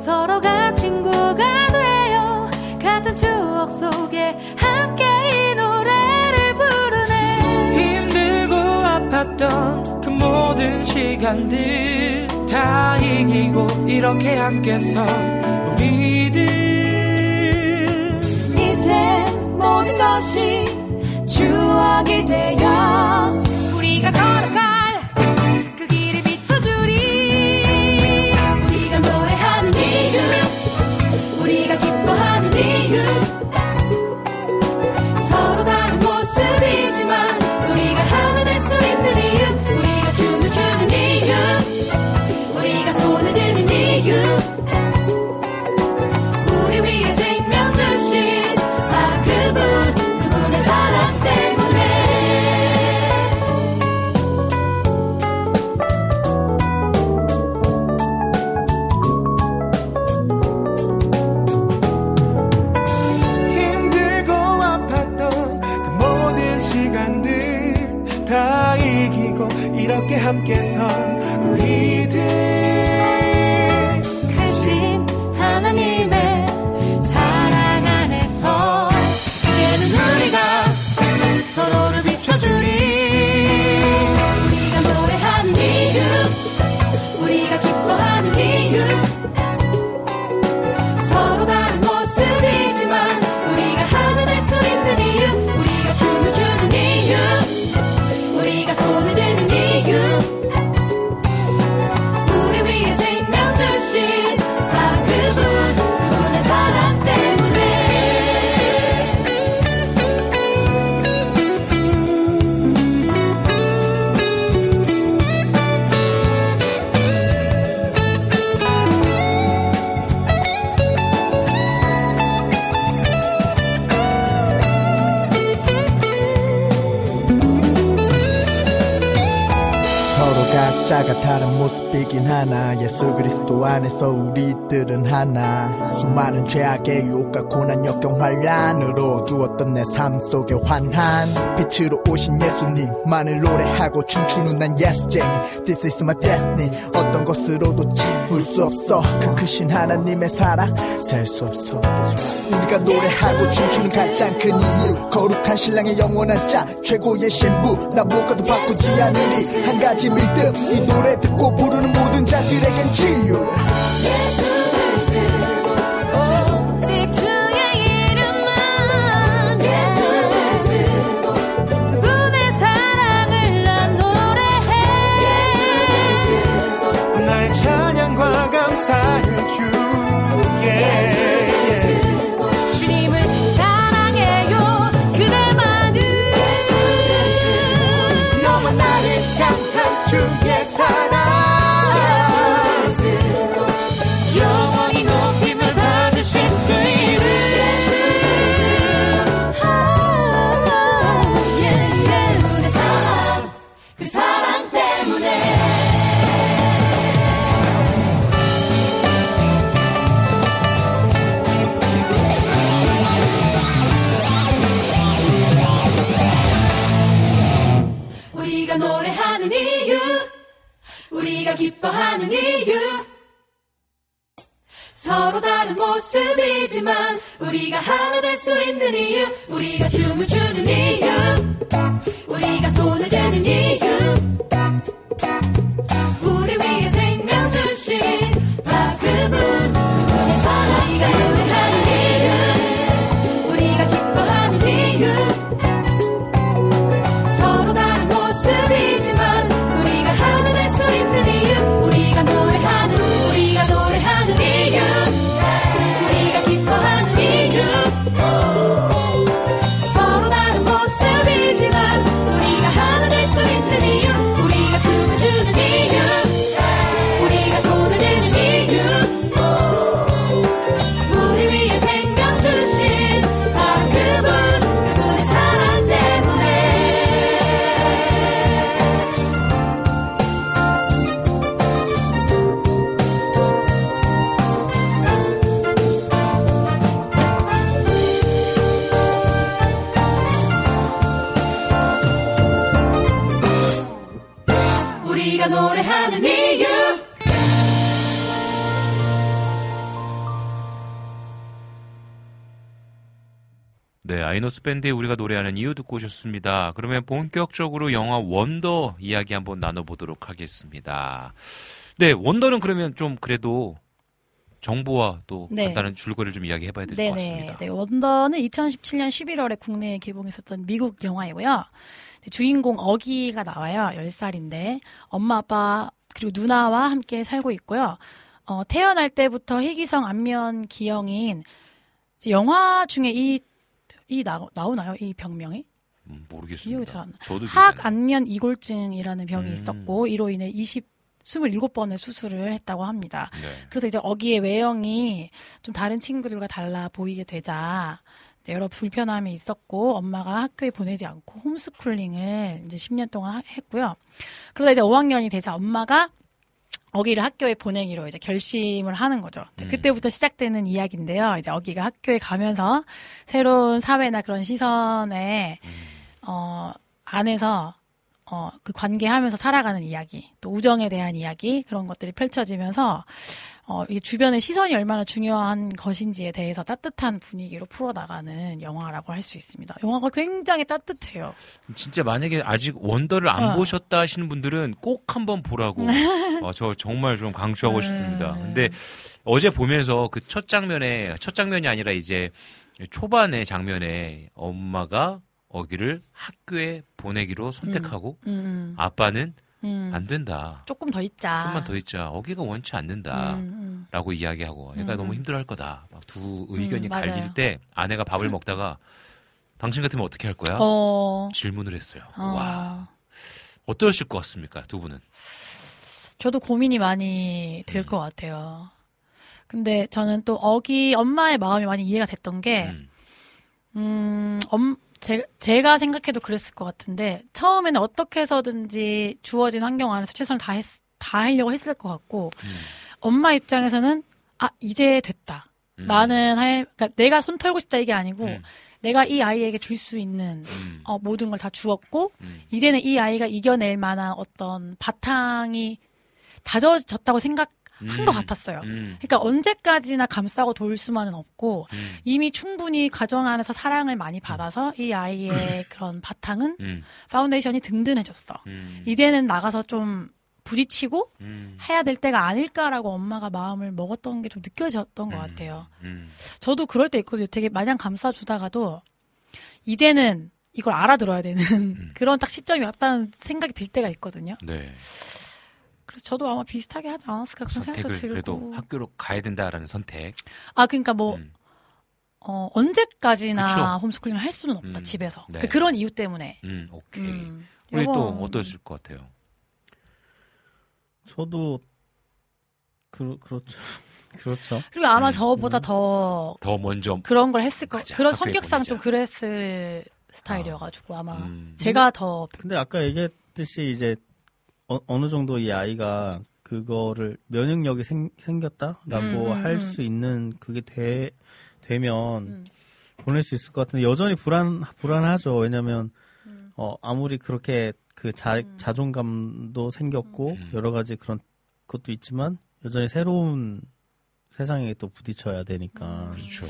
서로가 친구가 되어 같은 추억 속에 함께 이 노래를 부르네. 힘들고 아팠던 모든 시간들 다 이기고 이렇게 함께 서 우리들 이제 모든 것이 추억이 되어 우리가 걸어가 이렇게 함께서 우리들 안에서 우리들은 하나. 수많은 죄악의 유혹과 고난 역경 환란으로 두었던 내 삶 속에 환한 빛으로 오신 예수님만을 노래하고 춤추는 난 예수쟁이 This is my destiny. 어떤 것으로도 채울 수 없어. 그 크신 하나님의 사랑. 셀 수 없어. 우리가 노래하고 춤추는 가장 큰 이유. 거룩한 신랑의 영원한 자. 최고의 신부. 나 무엇과도 바꾸지 않으니 한 가지 믿음. 이 노래 듣고 부르는 모든 자들에겐 치유. Yes, 모습이지만 우리가 하나 될 수 있는 이유 우리가 춤을 추는 이유. 네, 아이노스 밴드의 우리가 노래하는 이유 듣고 오셨습니다. 그러면 본격적으로 영화 원더 이야기 한번 나눠보도록 하겠습니다. 네, 원더는 그러면 좀 그래도 정보와 또 네. 간단한 줄거리를 좀 이야기해봐야 될 것 같습니다. 네, 원더는 2017년 11월에 국내에 개봉했었던 미국 영화이고요. 주인공 어기가 나와요. 10살인데 엄마 아빠 그리고 누나와 함께 살고 있고요. 어, 태어날 때부터 희귀성 안면 기형인 영화 중에 이, 이 나, 나오나요? 이 병명이? 음, 모르겠습니다. 잘안 나. 저도 기억이 안 하악 안면 이골증이라는 병이 음. 있었고 이로 인해 20 27번의 수술을 했다고 합니다. 네. 그래서 이제 어기의 외형이 좀 다른 친구들과 달라 보이게 되자 여러 불편함이 있었고 엄마가 학교에 보내지 않고 홈스쿨링을 이제 10년 동안 하- 했고요. 그러다 이제 5학년이 되자 엄마가 어기를 학교에 보내기로 이제 결심을 하는 거죠. 네, 음. 그때부터 시작되는 이야기인데요. 이제 어기가 학교에 가면서 새로운 사회나 그런 시선에 음. 어 안에서 어, 그 관계하면서 살아가는 이야기, 또 우정에 대한 이야기, 그런 것들이 펼쳐지면서, 어, 이 주변의 시선이 얼마나 중요한 것인지에 대해서 따뜻한 분위기로 풀어나가는 영화라고 할 수 있습니다. 영화가 굉장히 따뜻해요. 진짜 만약에 아직 원더를 안 어. 보셨다 하시는 분들은 꼭 한번 보라고 어, 저 정말 좀 강추하고 네. 싶습니다. 근데 어제 보면서 그 첫 장면에 첫 장면이 아니라 이제 초반의 장면에 엄마가 어기를 학교에 보내기로 선택하고 음, 음. 아빠는 음. 안 된다. 조금 더 있자. 좀만 더 있자. 어기가 원치 않는다. 음, 음. 라고 이야기하고 애가 음, 너무 음. 힘들어할 거다. 막 두 의견이 음. 갈릴 때 아내가 밥을 먹다가 당신 같으면 어떻게 할 거야? 어. 질문을 했어요. 어. 와 어떠실 것 같습니까 두 분은? 저도 고민이 많이 될 음. 것 같아요. 근데 저는 또 어기 엄마의 마음이 많이 이해가 됐던 게, 음, 엄, 제, 제가 생각해도 그랬을 것 같은데, 처음에는 어떻게 해서든지 주어진 환경 안에서 최선을 다 했, 다 하려고 했을 것 같고, 엄마 입장에서는, 아, 이제 됐다. 음. 나는 할, 그러니까 내가 손 털고 싶다 이게 아니고, 음. 내가 이 아이에게 줄 수 있는 음. 어, 모든 걸 다 주었고, 이제는 이 아이가 이겨낼 만한 어떤 바탕이 다져졌다고 생각 한 음. 것 같았어요. 음. 그러니까 언제까지나 감싸고 돌 수만은 없고, 음. 이미 충분히 가정 안에서 사랑을 많이 받아서 이 아이의 그런 바탕은 음. foundation이 든든해졌어. 음. 이제는 나가서 좀 부딪히고 음. 해야 될 때가 아닐까라고 엄마가 마음을 먹었던 게 좀 느껴졌던 것 같아요. 음. 저도 그럴 때 있거든요. 되게 마냥 감싸주다가도 이제는 이걸 알아들어야 되는 음. 그런 딱 시점이 왔다는 생각이 들 때가 있거든요. 네. 그래서 저도 아마 비슷하게 하지 않았을까 그런 생각도 선택을 그래도 들고. 학교로 가야 된다라는 선택. 아 그러니까 뭐 어, 언제까지나 음. 그쵸. 홈스쿨링을 할 수는 없다 음. 집에서 네. 그, 그런 이유 때문에. 음, 오케이. 음. 우리 또 어떠실 것 같아요? 저도 그 그렇죠. 그렇죠. 그리고 아마 음. 저보다 더 더 먼저 그런 걸 했을 거 그런 성격상 보내자. 좀 그랬을 스타일이어가지고 아마 음. 제가 더 근데 아까 얘기했듯이 이제 어, 느 정도 이 아이가 그거를 면역력이 생, 생겼다라고 음, 음, 할 음. 수 있는 그게 돼 되면 음. 보낼 수 있을 것 같은데 여전히 불안 불안하죠. 왜냐면 음. 어 아무리 그렇게 그 자, 자존감도 생겼고 음. 여러 가지 그런 것도 있지만 여전히 새로운 세상에 또 부딪혀야 되니까 그렇죠.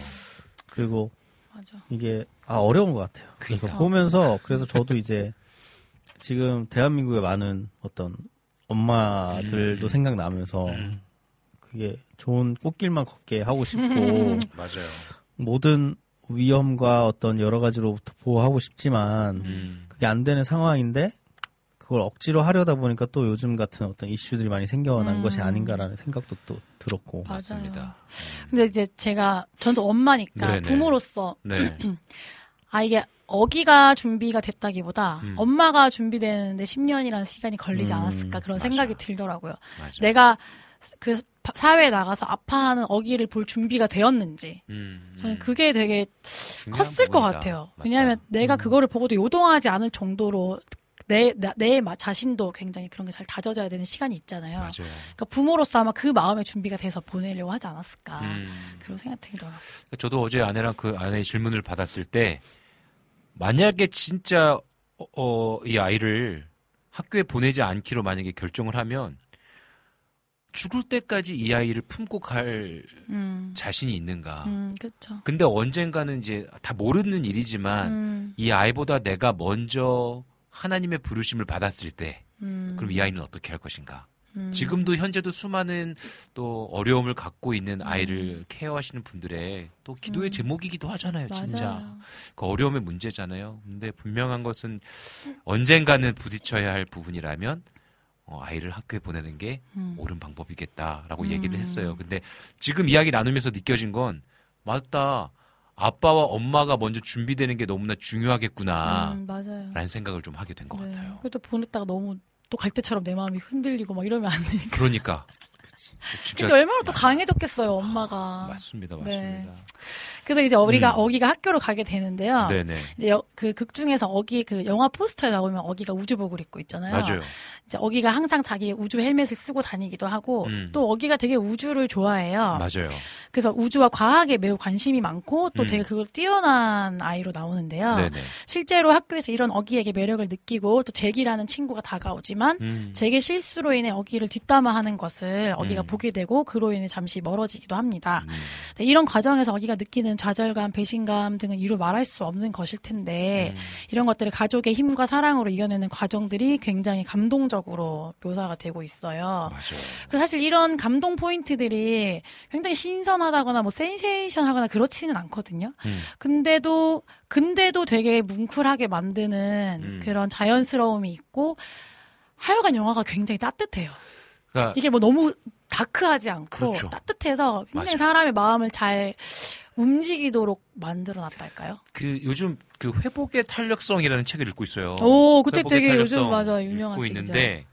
그리고 맞아. 이게 아 어려운 것 같아요. 그래서 그러니까. 보면서 그래서 저도 이제 지금 대한민국에 많은 어떤 엄마들도 음. 생각나면서 음. 그게 좋은 꽃길만 걷게 하고 싶고 맞아요. 모든 위험과 어떤 여러 가지로부터 보호하고 싶지만 음. 그게 안 되는 상황인데 그걸 억지로 하려다 보니까 또 요즘 같은 어떤 이슈들이 많이 생겨난 음. 것이 아닌가라는 생각도 또 들었고 맞아요. 맞습니다. 근데 이제 제가 전도 엄마니까 네네. 부모로서 네. 아 이게 어기가 준비가 됐다기보다 음. 엄마가 준비되는데 10년이라는 시간이 걸리지 음, 않았을까 그런 맞아. 생각이 들더라고요. 맞아요. 내가 그 파- 사회에 나가서 아파하는 어기를 볼 준비가 되었는지 음, 저는 음. 그게 되게 컸을 것 부분이다. 같아요. 맞다. 왜냐하면 내가 음. 그거를 보고도 요동하지 않을 정도로 내, 나- 내 마- 자신도 굉장히 그런 게 잘 다져져야 되는 시간이 있잖아요. 맞아요. 그러니까 부모로서 아마 그 마음의 준비가 돼서 보내려고 하지 않았을까. 음. 그런 생각이 들더라고요. 저도 어제 아내랑 그 아내의 질문을 받았을 때 만약에 진짜 어, 어, 이 아이를 학교에 보내지 않기로 만약에 결정을 하면 죽을 때까지 이 아이를 품고 갈 음. 자신이 있는가. 음, 그렇죠. 근데 언젠가는 이제 다 모르는 일이지만 음. 이 아이보다 내가 먼저 하나님의 부르심을 받았을 때 음. 그럼 이 아이는 어떻게 할 것인가? 음. 지금도 현재도 수많은 또 어려움을 갖고 있는 음. 아이를 케어하시는 분들의 또 기도의 제목이기도 하잖아요, 진짜. 맞아요. 그 어려움의 문제잖아요. 근데 분명한 것은 언젠가는 부딪혀야 할 부분이라면 어, 아이를 학교에 보내는 게 음. 옳은 방법이겠다라고 음. 얘기를 했어요. 근데 지금 이야기 나누면서 느껴진 건 맞다. 아빠와 엄마가 먼저 준비되는 게 너무나 중요하겠구나. 음, 맞아요. 라는 생각을 좀 하게 된것 네. 같아요. 그래도 보냈다가 너무 또 갈 때처럼 내 마음이 흔들리고 막 이러면 안 되니까. 그러니까. 진짜 근데 얼마나 또 강해졌겠어요, 엄마가. 맞습니다. 네. 맞습니다. 그래서 이제 어리가 음. 어기가 학교로 가게 되는데요. 네네. 이제 그극 중에서 어기 그 영화 포스터에 나오면 어기가 우주복을 입고 있잖아요. 맞아요. 이제 어기가 항상 자기 우주 헬멧을 쓰고 다니기도 하고 음. 또 어기가 되게 우주를 좋아해요. 맞아요. 그래서 우주와 과학에 매우 관심이 많고 또 음. 되게 그걸 뛰어난 아이로 나오는데요. 네네. 실제로 학교에서 이런 어기에게 매력을 느끼고 또 잭이라는 친구가 다가오지만 음. 잭의 실수로 인해 어기를 뒷담화하는 것을 어기가 음. 보게 되고 그로 인해 잠시 멀어지기도 합니다. 네, 이런 과정에서 어기가 느끼는 좌절감, 배신감 등은 이루 말할 수 없는 것일 텐데 음. 이런 것들을 가족의 힘과 사랑으로 이겨내는 과정들이 굉장히 감동적으로 묘사가 되고 있어요. 맞아요. 그래서 사실 이런 감동 포인트들이 굉장히 신선하다거나 뭐 센세이션하거나 그렇지는 않거든요. 음. 근데도 근데도 되게 뭉클하게 만드는 음. 그런 자연스러움이 있고 하여간 영화가 굉장히 따뜻해요. 그러니까 이게 뭐 너무 다크하지 않고 그렇죠. 따뜻해서 굉장히 맞아요. 사람의 마음을 잘 움직이도록 만들어 놨달까요? 그 요즘 그 회복의 탄력성이라는 책을 읽고 있어요. 오, 그책 회복의 되게 요즘 맞아, 유명한 책이죠. 있는데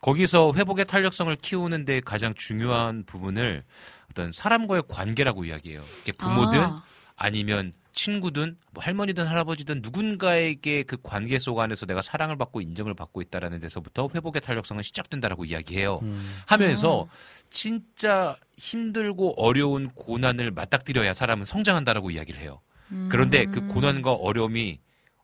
거기서 회복의 탄력성을 키우는데 가장 중요한 부분을 어떤 사람과의 관계라고 이야기해요. 부모든 아. 아니면 친구든 뭐 할머니든 할아버지든 누군가에게 그 관계 속 안에서 내가 사랑을 받고 인정을 받고 있다라는 데서부터 회복의 탄력성은 시작된다라고 이야기해요. 하면서 진짜 힘들고 어려운 고난을 맞닥뜨려야 사람은 성장한다라고 이야기를 해요. 그런데 그 고난과 어려움이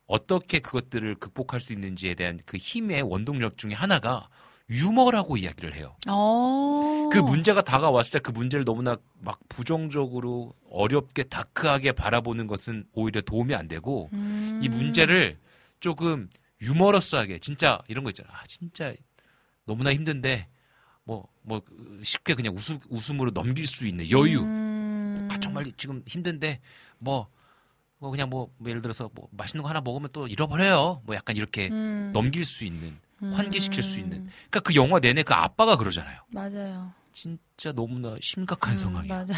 어떻게 그것들을 극복할 수 있는지에 대한 그 힘의 원동력 중에 하나가 유머라고 이야기를 해요. 어. 그 문제가 다가왔을 때 그 문제를 너무나 막 부정적으로 어렵게 다크하게 바라보는 것은 오히려 도움이 안 되고 음. 이 문제를 조금 유머러스하게 진짜 이런 거 있잖아. 아, 진짜 너무나 힘든데 뭐뭐 쉽게 그냥 웃음 웃음으로 넘길 수 있는 여유. 음. 아 정말 지금 힘든데 뭐뭐 그냥 뭐, 뭐 예를 들어서 뭐 맛있는 거 하나 먹으면 또 잃어버려요. 뭐 약간 이렇게 음. 넘길 수 있는 환기시킬 수 음. 있는. 그러니까 그 영화 내내 그 아빠가 그러잖아요. 맞아요. 진짜 너무나 심각한 상황이야. 음, 맞아.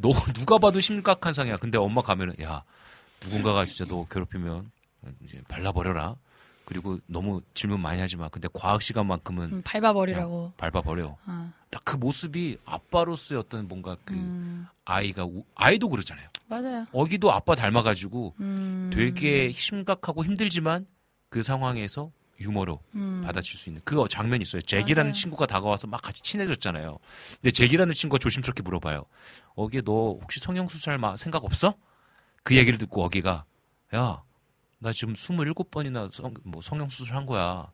너 누가 봐도 심각한 상황이야. 근데 엄마 가면은 야 누군가가 진짜 너 괴롭히면 이제 발라버려라. 그리고 너무 질문 많이 하지 마. 근데 과학 시간만큼은 음, 밟아버리라고. 밟아버려. 어. 딱그 모습이 아빠로서의 어떤 뭔가 그 음. 아이가 우- 아이도 그렇잖아요. 맞아요. 어기도 아빠 닮아가지고 음. 되게 심각하고 힘들지만 그 상황에서 유머로 음. 받아칠 수 있는 그 장면이 있어요. 잭이라는 맞아요. 친구가 다가와서 막 같이 친해졌잖아요. 근데 잭이라는 친구가 조심스럽게 물어봐요. 어기 너 혹시 성형 수술할 마- 생각 없어? 그 얘기를 듣고 어기가 야 나 지금 27번이나 성, 뭐 성형 수술 한 거야.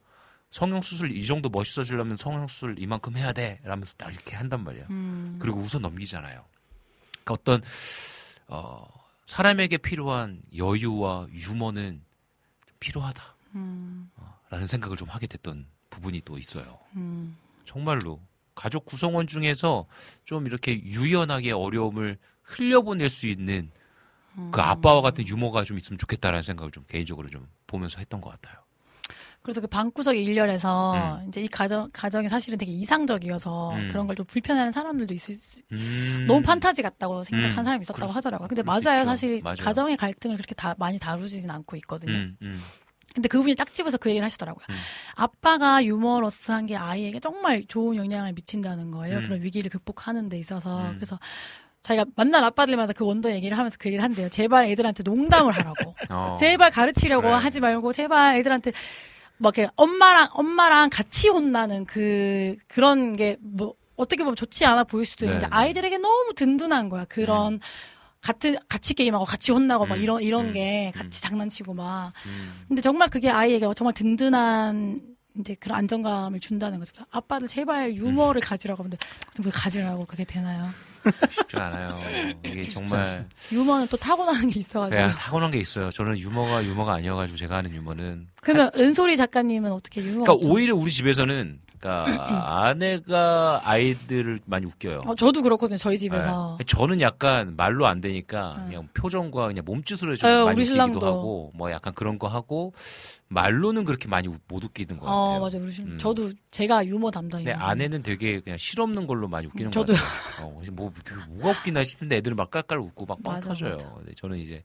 성형 수술 이 정도 멋있어지려면 성형 수술 이만큼 해야 돼. 라면서 딱 이렇게 한단 말이야. 음. 그리고 웃어 넘기잖아요. 그러니까 어떤 어, 사람에게 필요한 여유와 유머는 필요하다. 음. 라는 생각을 좀 하게 됐던 부분이 또 있어요. 음. 정말로 가족 구성원 중에서 좀 이렇게 유연하게 어려움을 흘려보낼 수 있는 음. 그 아빠와 같은 유머가 좀 있으면 좋겠다라는 생각을 좀 개인적으로 좀 보면서 했던 것 같아요. 그래서 그 방구석 일렬에서 음. 이제 이 가정 가정이 사실은 되게 이상적이어서 음. 그런 걸 좀 불편해하는 사람들도 있을 수, 음. 너무 판타지 같다고 생각한 음. 사람이 있었다고 그럴 수- 하더라고요. 근데 맞아요. 사실 맞아요. 가정의 갈등을 그렇게 다 많이 다루지진 않고 있거든요. 음, 음. 근데 그분이 딱 집어서 그 얘기를 하시더라고요. 아빠가 유머러스한 게 아이에게 정말 좋은 영향을 미친다는 거예요. 음. 그런 위기를 극복하는 데 있어서. 음. 그래서 자기가 만난 아빠들마다 그 원더 얘기를 하면서 그 얘기를 한대요. 제발 애들한테 농담을 하라고. 어. 제발 가르치려고 그래. 하지 말고 제발 애들한테 막 이렇게 엄마랑 엄마랑 같이 혼나는 그 그런 게 뭐 어떻게 보면 좋지 않아 보일 수도 있는데 네. 아이들에게 너무 든든한 거야. 그런 같은 같이 게임하고 같이 혼나고 막 음. 이런 이런 음. 게 같이 장난치고 막 음. 근데 정말 그게 아이에게 정말 든든한 이제 그런 안정감을 준다는 거죠. 아빠들 제발 유머를 가지라고 하는데 왜 가지라고 그게 되나요? 쉽지 않아요. 이게 정말 유머는 또 타고나는 게 있어가지고. 그냥 타고난 게 있어요. 저는 유머가 유머가 아니어가지고 제가 하는 유머는 그러면 은솔이 작가님은 어떻게 유머? 그러니까 오히려 우리 집에서는 그러니까 아내가 아이들을 많이 웃겨요. 어, 저도 그렇거든요. 저희 집에서. 네. 저는 약간 말로 안 되니까 그냥 표정과 그냥 몸짓으로 좀 아유, 많이 우리 웃기기도. 하고 뭐 약간 그런 거 하고 말로는 그렇게 많이 우- 못 웃기는 것 같아요. 어 맞아 우리 신 저도 제가 유머 담당이에요. 아내는 되게 그냥 실없는 걸로 많이 웃기는 것 저도요. 같아요. 어, 뭐 뭐가 웃기나 싶은데 애들은 막 깔깔 웃고 막빵 맞아, 터져요. 근데 저는 이제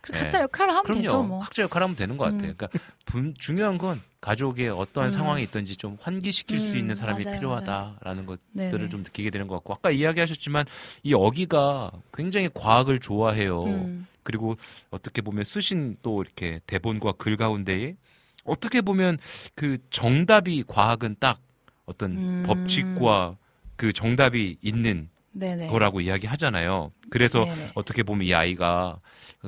그래, 각자 역할을 하면 그럼요. 되죠, 뭐. 각자 역할 하면 되는 것 같아요. 음. 그러니까 분- 중요한 건 가족의 어떠한 음. 상황이 있든지 좀 환기시킬 수 음, 있는 사람이 맞아요, 필요하다라는 것들을 네네. 좀 느끼게 되는 것 같고 아까 이야기하셨지만 이 어기가 굉장히 과학을 좋아해요. 음. 그리고 어떻게 보면 쓰신 또 이렇게 대본과 글 가운데에 어떻게 보면 그 정답이 과학은 딱 어떤 음. 법칙과 그 정답이 있는 네네. 거라고 이야기하잖아요. 그래서 네네. 어떻게 보면 이 아이가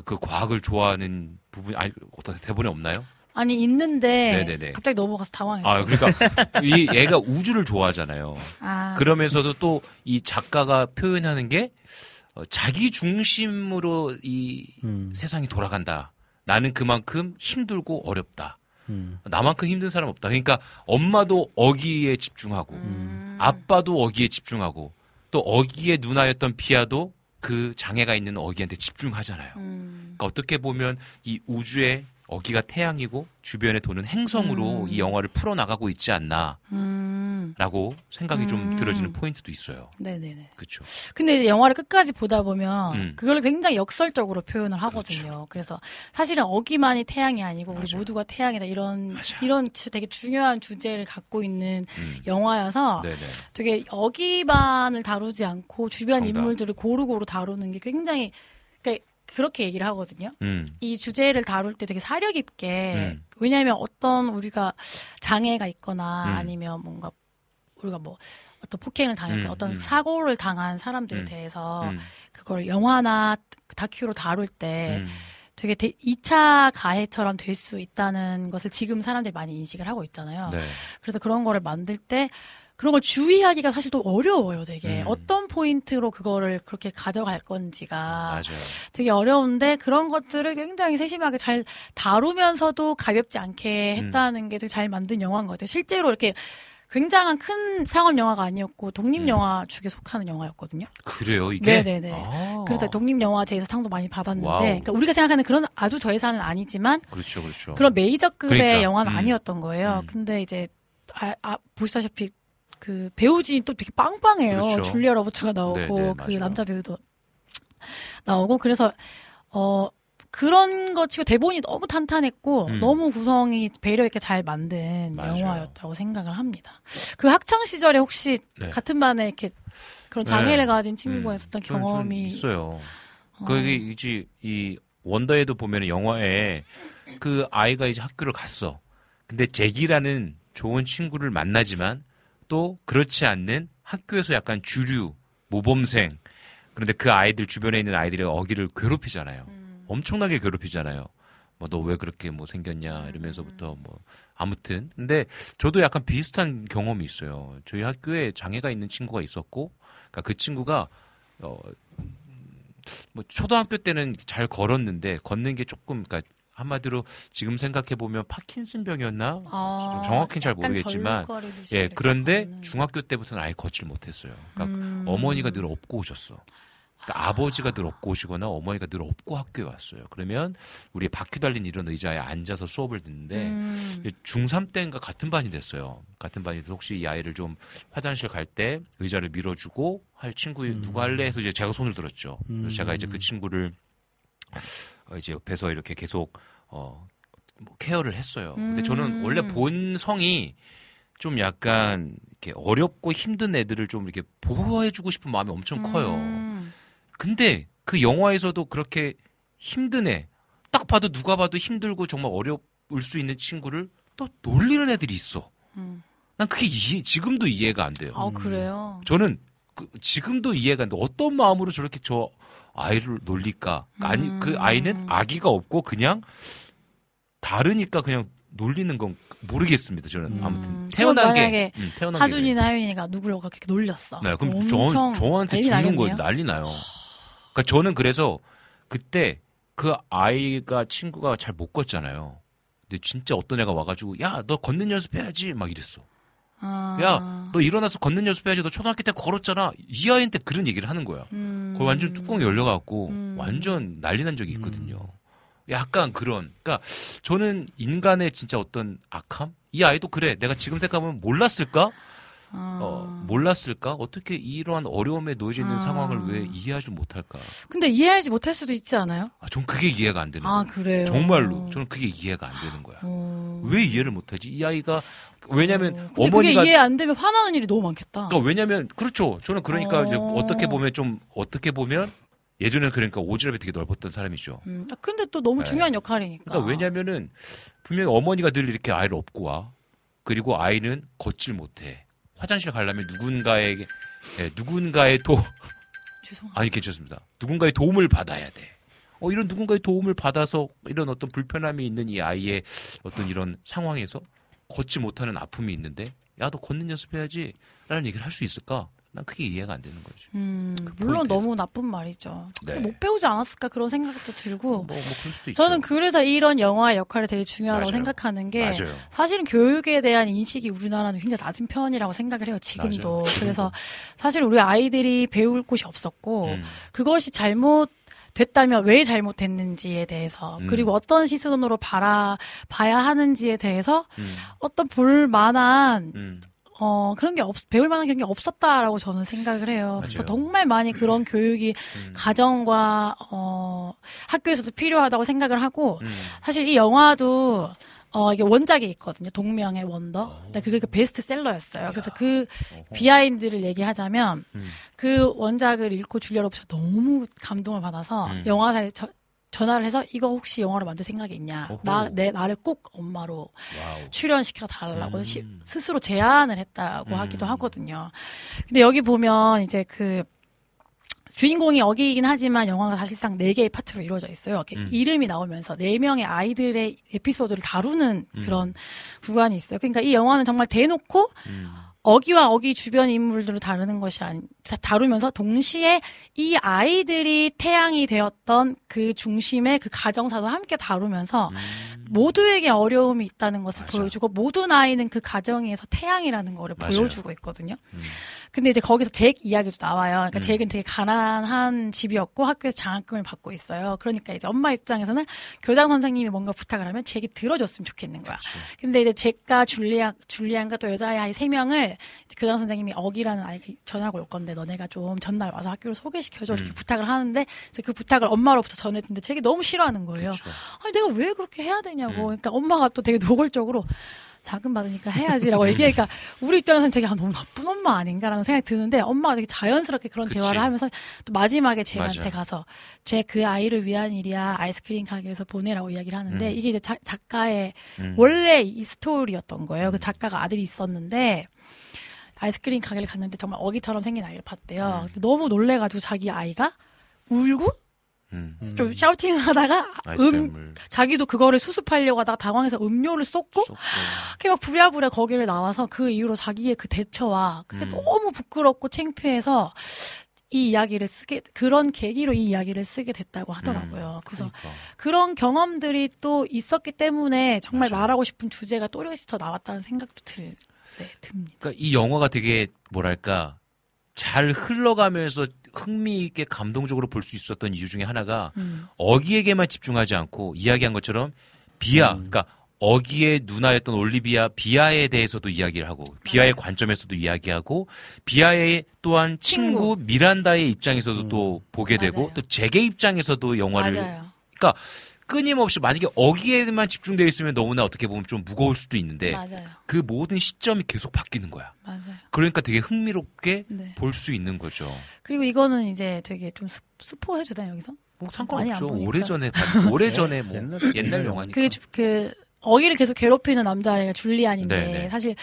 그 과학을 좋아하는 부분이 아니 어떻게 대본에 없나요? 아니 있는데 네네네. 갑자기 넘어가서 당황했어요. 아 그러니까 이 얘가 우주를 좋아하잖아요. 아. 그러면서도 또 이 작가가 표현하는 게 어, 자기 중심으로 이 음. 세상이 돌아간다. 나는 그만큼 힘들고 어렵다. 음. 나만큼 힘든 사람 없다. 그러니까 엄마도 어기에 집중하고 음. 아빠도 어기에 집중하고 또 어기의 누나였던 피아도 그 장애가 있는 어기한테 집중하잖아요. 음. 그러니까 어떻게 보면 이 우주의 어기가 태양이고 주변에 도는 행성으로 음. 이 영화를 풀어 나가고 있지 않나라고 음. 생각이 좀 음. 들어지는 포인트도 있어요. 네네네. 그렇죠. 근데 이제 영화를 끝까지 보다 보면 음. 그걸 굉장히 역설적으로 표현을 하거든요. 그래서 사실은 어기만이 태양이 아니고 우리 모두가 태양이다 이런 이런 주- 되게 중요한 주제를 갖고 있는 영화여서 네네. 되게 어기만을 다루지 않고 주변 정답. 인물들을 고루고루 다루는 게 굉장히 그러니까 그렇게 얘기를 하거든요. 음. 이 주제를 다룰 때 되게 사려 깊게 음. 왜냐하면 어떤 우리가 장애가 있거나 음. 아니면 뭔가 우리가 뭐 어떤 폭행을 당했거나 음, 어떤 음. 사고를 당한 사람들에 음. 대해서 음. 그걸 영화나 다큐로 다룰 때 음. 되게 대, 2차 가해처럼 될 수 있다는 것을 지금 사람들이 많이 인식을 하고 있잖아요. 네. 그래서 그런 거를 만들 때 그런 걸 주의하기가 사실 또 어려워요, 되게. 음. 어떤 포인트로 그거를 그렇게 가져갈 건지가 맞아요. 되게 어려운데 그런 것들을 굉장히 세심하게 잘 다루면서도 가볍지 않게 음. 했다는 게 되게 잘 만든 영화인 것 같아요. 실제로 이렇게 굉장한 큰 상업 영화가 아니었고 독립 영화 축에 속하는 영화였거든요. 그래요, 음. 이게? 네네네. 아. 그래서 독립 영화제에서 상도 많이 받았는데. 그러니까 우리가 생각하는 그런 아주 저예산은 아니지만 그렇죠, 그렇죠. 그런 메이저급의 그러니까, 영화는 음. 아니었던 거예요. 근데 이제 아, 아, 보시다시피 그 배우진이 또 되게 빵빵해요. 그렇죠. 줄리아 로버츠가 나오고 네, 네, 그 맞아요. 남자 배우도 나오고 그래서 어 그런 거 치고 대본이 너무 탄탄했고 음. 너무 구성이 배려 있게 잘 만든 맞아요. 영화였다고 생각을 합니다. 그 학창 시절에 혹시 네. 같은 반에 이렇게 그런 장애를 네. 가진 친구가 있었던 저는- 저는 경험이 있어요. 거기 이제 이 원더에도 보면 영화에 그 아이가 이제 학교를 갔어. 근데 잭이라는 좋은 친구를 만나지만 또 그렇지 않는 학교에서 약간 주류 모범생 그런데 그 아이들 주변에 있는 아이들의 어기를 괴롭히잖아요. 엄청나게 괴롭히잖아요. 뭐 너 왜 그렇게 뭐 생겼냐 이러면서부터 뭐 아무튼 근데 저도 약간 비슷한 경험이 있어요. 저희 학교에 장애가 있는 친구가 있었고 그러니까 그 친구가 어, 뭐 초등학교 때는 잘 걸었는데 걷는 게 조금 그러니까 한마디로 지금 생각해 보면 파킨슨병이었나 아, 정확히는 잘 모르겠지만 예 그런데 중학교 때부터는 아예 걷질 못했어요. 그러니까 음. 어머니가 늘 업고 오셨어. 그러니까 아버지가 늘 업고 오시거나 어머니가 늘 업고 학교에 왔어요. 그러면 우리 바퀴 달린 이런 의자에 앉아서 수업을 듣는데 음. 중3 때인가 같은 반이 됐어요. 같은 반이 돼서 혹시 이 아이를 좀 화장실 갈 때 의자를 밀어주고 할 친구 누가 할래 해서 이제 제가 손을 들었죠. 그래서 제가 이제 그 친구를 어, 이제 옆에서 이렇게 계속 어, 뭐 케어를 했어요. 근데 저는 음. 원래 본성이 좀 약간 이렇게 어렵고 힘든 애들을 좀 이렇게 보호해주고 싶은 마음이 엄청 커요. 음. 근데 그 영화에서도 그렇게 힘든 애, 딱 봐도 누가 봐도 힘들고 정말 어려울 수 있는 친구를 또 놀리는 애들이 있어. 음. 난 그게 이해, 지금도 이해가 안 돼요. 아 그래요. 저는 그- 지금도 이해가 안 돼. 어떤 마음으로 저렇게 저 아이를 놀릴까? 아니, 그 음. 아이는 아기가 없고 그냥 다르니까 그냥 놀리는 건 모르겠습니다. 저는 아무튼 음, 태어난 그럼 게 음, 태어난 게 하준이나 하윤이가 누구를 그렇게 놀렸어. 네, 그럼 저, 저한테 주는 거. 난리 나요. 그러니까 저는 그래서 그때 그 아이가 친구가 잘 못 걷잖아요. 근데 진짜 어떤 애가 와가지고 야 너 걷는 연습해야지 막 이랬어. 아. 야 너 일어나서 걷는 연습해야지 너 초등학교 때 걸었잖아. 이 아이한테 그런 얘기를 하는 거야. 음. 거기 완전 뚜껑이 열려갖고 음. 완전 난리 난 적이 있거든요. 약간 그런. 그러니까 저는 인간의 진짜 어떤 악함? 이 아이도 그래. 내가 지금 생각하면 몰랐을까? 아. 어, 몰랐을까? 어떻게 이러한 어려움에 놓여져 있는 아. 상황을 왜 이해하지 못할까? 근데 이해하지 못할 수도 있지 않아요? 아, 전 그게 이해가 안 되는 아, 거예요. 그래요? 정말로. 저는 그게 이해가 안 되는 거야. 어. 왜 이해를 못하지? 이 아이가 왜냐면 근데 어머니가 그게 이해 안 되면 화나는 일이 너무 많겠다. 그러니까 왜냐면 그렇죠. 저는 그러니까 어. 어떻게 보면 좀 어떻게 보면 예전에는 그러니까 오지랖이 되게 넓었던 사람이죠. 음, 아, 근데 또 너무 네. 중요한 역할이니까. 그러니까 왜냐면은 분명히 어머니가 늘 이렇게 아이를 업고 와. 그리고 아이는 걷질 못해. 화장실 가려면 누군가에게 예, 누군가의 도 죄송합니다. 아니 괜찮습니다. 누군가의 도움을 받아야 돼. 어 이런 누군가의 도움을 받아서 이런 어떤 불편함이 있는 이 아이의 어떤 이런 상황에서 걷지 못하는 아픔이 있는데 야 너 걷는 연습해야지 라는 얘기를 할 수 있을까? 난 그게 이해가 안 되는 거죠. 음, 물론 포인트에서. 너무 나쁜 말이죠. 근데 네. 못 배우지 않았을까 그런 생각도 들고. 뭐, 뭐 그럴 수도 있죠. 저는 그래서 이런 영화의 역할이 되게 중요하다고 맞아요. 생각하는 게 맞아요. 사실은 교육에 대한 인식이 우리나라는 굉장히 낮은 편이라고 생각을 해요. 지금도. 맞아요. 그래서 사실 우리 아이들이 배울 곳이 없었고 음. 그것이 잘못 됐다면 왜 잘못됐는지에 대해서 음. 그리고 어떤 시선으로 바라 봐야 하는지에 대해서 음. 어떤 볼 만한 음. 어 그런 게 없, 배울 만한 그런 게 없었다라고 저는 생각을 해요. 그래서 맞아요. 정말 많이 그런 교육이 음. 가정과 어 학교에서도 필요하다고 생각을 하고 음. 사실 이 영화도 어 이게 원작이 있거든요. 동명의 원더. 근데 그게 그 베스트셀러였어요. 그래서 그 비하인드를 얘기하자면 음. 그 원작을 읽고 줄리아 로버츠가 너무 감동을 받아서 음. 영화사에 저- 전화를 해서 이거 혹시 영화로 만들 생각이 있냐? 나내 나를 꼭 엄마로 wow. 출연시켜 달라고 음. 시- 스스로 제안을 했다고 음. 하기도 하거든요. 근데 여기 보면 이제 그 주인공이 어기이긴 하지만 영화가 사실상 네 개의 파트로 이루어져 있어요. 이렇게 음. 이름이 나오면서 네 명의 아이들의 에피소드를 다루는 음. 그런 구간이 있어요. 그러니까 이 영화는 정말 대놓고 음. 어기와 어기 주변 인물들을 다루는 것이 아니, 자- 다루면서 동시에 이 아이들이 태양이 되었던 그 중심의 그 가정사도 함께 다루면서 모두에게 어려움이 있다는 것을 음. 맞아. 보여주고 모든 아이는 그 가정에서 태양이라는 거를 맞아요. 보여주고 있거든요. 음. 근데 이제 거기서 잭 이야기도 나와요. 그러니까 음. 잭은 되게 가난한 집이었고 학교에서 장학금을 받고 있어요. 그러니까 이제 엄마 입장에서는 교장 선생님이 뭔가 부탁을 하면 잭이 들어줬으면 좋겠는 거야. 근데 이제 잭과 줄리안, 줄리안과 또 여자아이 세 명을 이제 교장 선생님이 어기라는 아이가 전화가 올 건데 너네가 좀 전날 와서 학교를 소개시켜줘 이렇게 음. 부탁을 하는데 그 부탁을 엄마로부터 전해듣는데 잭이 너무 싫어하는 거예요. 그쵸. 아니 내가 왜 그렇게 해야 되냐고. 음. 그러니까 엄마가 또 되게 노골적으로 자금 받으니까 해야지라고 얘기하니까 우리 입장에서는 되게 아, 너무 나쁜 엄마 아닌가라는 생각이 드는데 엄마가 되게 자연스럽게 그런 그치. 대화를 하면서 또 마지막에 쟤한테 맞아. 가서 쟤그 아이를 위한 일이야 아이스크림 가게에서 보내라고 이야기를 하는데 음. 이게 이제 자- 작가의 음. 원래 이 스토리였던 거예요. 그 작가가 아들이 있었는데 아이스크림 가게를 갔는데 정말 어기처럼 생긴 아이를 봤대요. 음. 너무 놀래가지고 자기 아이가 울고 음. 좀 샤우팅 하다가 음, 아이스크림을 자기도 그거를 수습하려고 하다가 당황해서 음료를 쏟고. 그게 막 부랴부랴 거기를 나와서 그 이후로 자기의 그 대처와 그게 음. 너무 부끄럽고 창피해서 이 이야기를 쓰게 그런 계기로 이 이야기를 쓰게 됐다고 하더라고요. 그래서 그러니까. 그런 경험들이 또 있었기 때문에 정말 맞아요. 말하고 싶은 주제가 또렷이 더 나왔다는 생각도 들, 네, 듭니다. 그러니까 이 영화가 되게 뭐랄까 잘 흘러가면서 흥미 있게 감동적으로 볼 수 있었던 이유 중에 하나가 음. 어기에게만 집중하지 않고 이야기한 것처럼 비아, 그러니까 어기의 누나였던 올리비아 비아에 대해서도 이야기를 하고 비아의 관점에서도 이야기하고 비아의 또한 친구, 미란다의 입장에서도 또 보게 되고 맞아요. 또 잭의 입장에서도 영화를 맞아요. 그러니까 끊임없이 만약에 어기에만 집중되어 있으면 너무나 어떻게 보면 좀 무거울 수도 있는데 맞아요. 그 모든 시점이 계속 바뀌는 거야. 맞아요. 그러니까 되게 흥미롭게 네. 볼수 있는 거죠. 그리고 이거는 이제 되게 좀 스, 스포 해도 되나요, 여기서? 뭐 상관없죠. 오래전에 오래전에 뭐 옛날- 옛날 영화니까. 그, 주- 그, 어기를 계속 괴롭히는 남자애가 줄리안인데, 네네. 사실,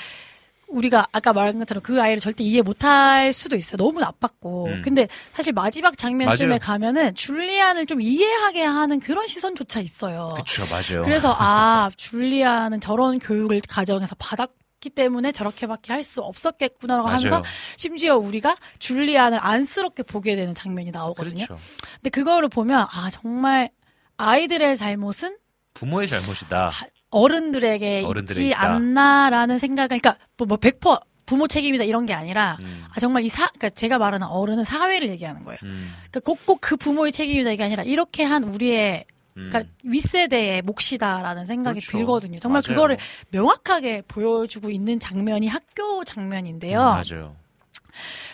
우리가 아까 말한 것처럼 그 아이를 절대 이해 못할 수도 있어요. 너무 나빴고. 음. 근데 사실 마지막 장면쯤에 맞아요. 가면은 줄리안을 좀 이해하게 하는 그런 시선조차 있어요. 그쵸, 맞아요. 그래서 아 줄리안은 저런 교육을 가정에서 받았기 때문에 저렇게밖에 할 수 없었겠구나라고 맞아요. 하면서 심지어 우리가 줄리안을 안쓰럽게 보게 되는 장면이 나오거든요. 그렇죠. 근데 그거를 보면 아 정말 아이들의 잘못은 부모의 잘못이다. 어른들에게 어른들에 있지 있다. 않나라는 생각을 그러니까 뭐, 뭐100% 부모 책임이다 이런 게 아니라 음. 아 정말 이 사 그러니까 제가 말하는 어른은 사회를 얘기하는 거예요. 음. 그러니까 꼭꼭 그 부모의 책임이다 이게 아니라 이렇게 한 우리의 음. 그러니까 윗세대의 몫이다라는 생각이 그렇죠. 들거든요. 정말 맞아요. 그거를 명확하게 보여주고 있는 장면이 학교 장면인데요. 음, 맞아요.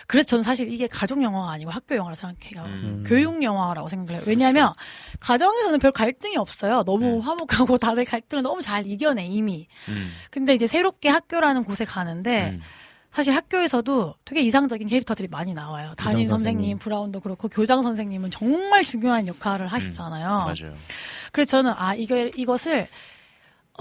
그래서 저는 사실 이게 가족 영화가 아니고 학교 영화라 생각해요. 음. 교육 영화라고 생각해요. 왜냐하면 가정에서는 별 갈등이 없어요. 너무 화목하고 다들 갈등을 너무 잘 이겨내 이미. 음. 근데 이제 새롭게 학교라는 곳에 가는데 음. 사실 학교에서도 되게 이상적인 캐릭터들이 많이 나와요. 담임 선생님, 선생님. 브라운도 그렇고 교장 선생님은 정말 중요한 역할을 하시잖아요. 음. 맞아요. 그래서 저는 아 이거 이것을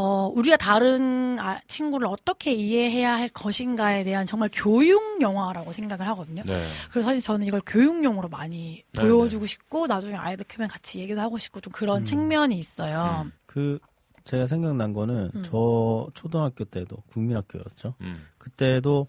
어 우리가 다른 아, 친구를 어떻게 이해해야 할 것인가에 대한 정말 교육 영화라고 생각을 하거든요. 네. 그래서 사실 저는 이걸 교육용으로 많이 네, 보여주고 싶고 나중에 아이들 크면 같이 얘기도 하고 싶고 좀 그런 음. 측면이 있어요. 그 제가 생각난 거는 음. 저 초등학교 때도 국민학교였죠. 음. 그때도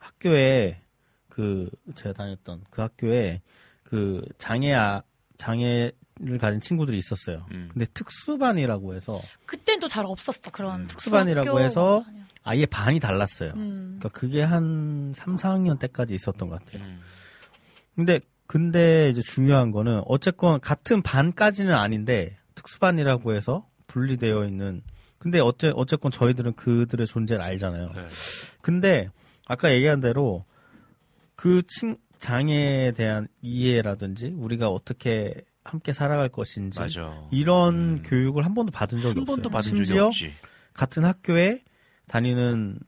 학교에 그 제가 다녔던 그 학교에 그 장애 아 장애 를 가진 친구들이 있었어요. 음. 근데 특수반이라고 해서 그땐 또 잘 없었어 그런 음. 특수반이라고 해서. 아예 반이 달랐어요. 음. 그러니까 그게 한 3, 4학년 때까지 있었던 것 같아요. 음. 근데 근데 이제 중요한 거는 어쨌건 같은 반까지는 아닌데 특수반이라고 해서 분리되어 있는 근데 어째 어쨌건 저희들은 그들의 존재를 알잖아요. 네. 근데 아까 얘기한 대로 그 친, 장애에 대한 이해라든지 우리가 어떻게 함께 살아갈 것인지 맞아. 이런 음. 교육을 한 번도 받은 적이 한 없어요. 번도 받은 적이 심지어 없지. 같은 학교에 다니는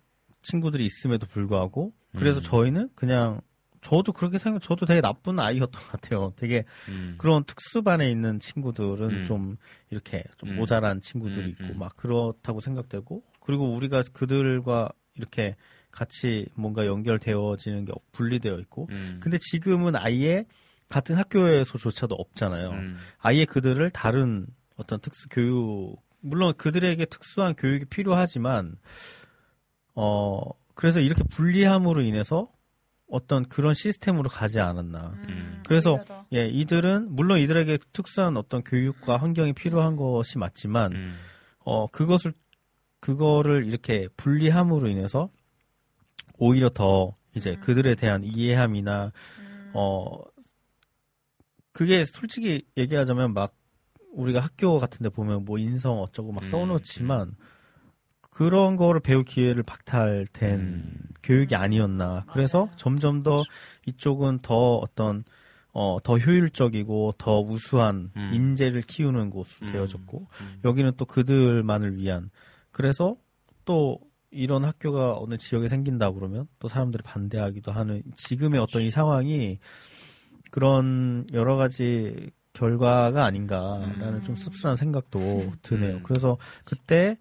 친구들이 있음에도 불구하고 그래서 음. 저희는 그냥 저도 그렇게 생각 저도 되게 나쁜 아이였던 것 같아요. 되게 음. 그런 특수반에 있는 친구들은 음. 좀 이렇게 좀 음. 모자란 친구들이 음, 있고 음. 막 그렇다고 생각되고 그리고 우리가 그들과 이렇게 같이 뭔가 연결되어지는 게 분리되어 있고 음. 근데 지금은 아예 같은 학교에서조차도 없잖아요. 음. 아예 그들을 다른 어떤 특수 교육 물론 그들에게 특수한 교육이 필요하지만 어 그래서 이렇게 분리함으로 인해서 어떤 그런 시스템으로 가지 않았나. 음. 그래서. 예, 이들은 물론 이들에게 특수한 어떤 교육과 환경이 필요한 것이 맞지만 음. 어 그것을 그거를 이렇게 분리함으로 인해서 오히려 더 이제 그들에 대한 이해함이나 어 그게 솔직히 얘기하자면 막 우리가 학교 같은 데 보면 뭐 인성 어쩌고 막 음, 써놓지만 그런 거를 배울 기회를 박탈된 음. 교육이 아니었나. 그래서 점점 더 이쪽은 더 어떤 어, 더 효율적이고 더 우수한 음. 인재를 키우는 곳으로 음. 되어졌고 음. 여기는 또 그들만을 위한 그래서 또 이런 학교가 어느 지역에 생긴다 그러면 또 사람들이 반대하기도 하는 지금의 어떤 이 상황이 그런 여러 가지 결과가 아닌가라는 음. 좀 씁쓸한 생각도 드네요. 음. 그래서 그때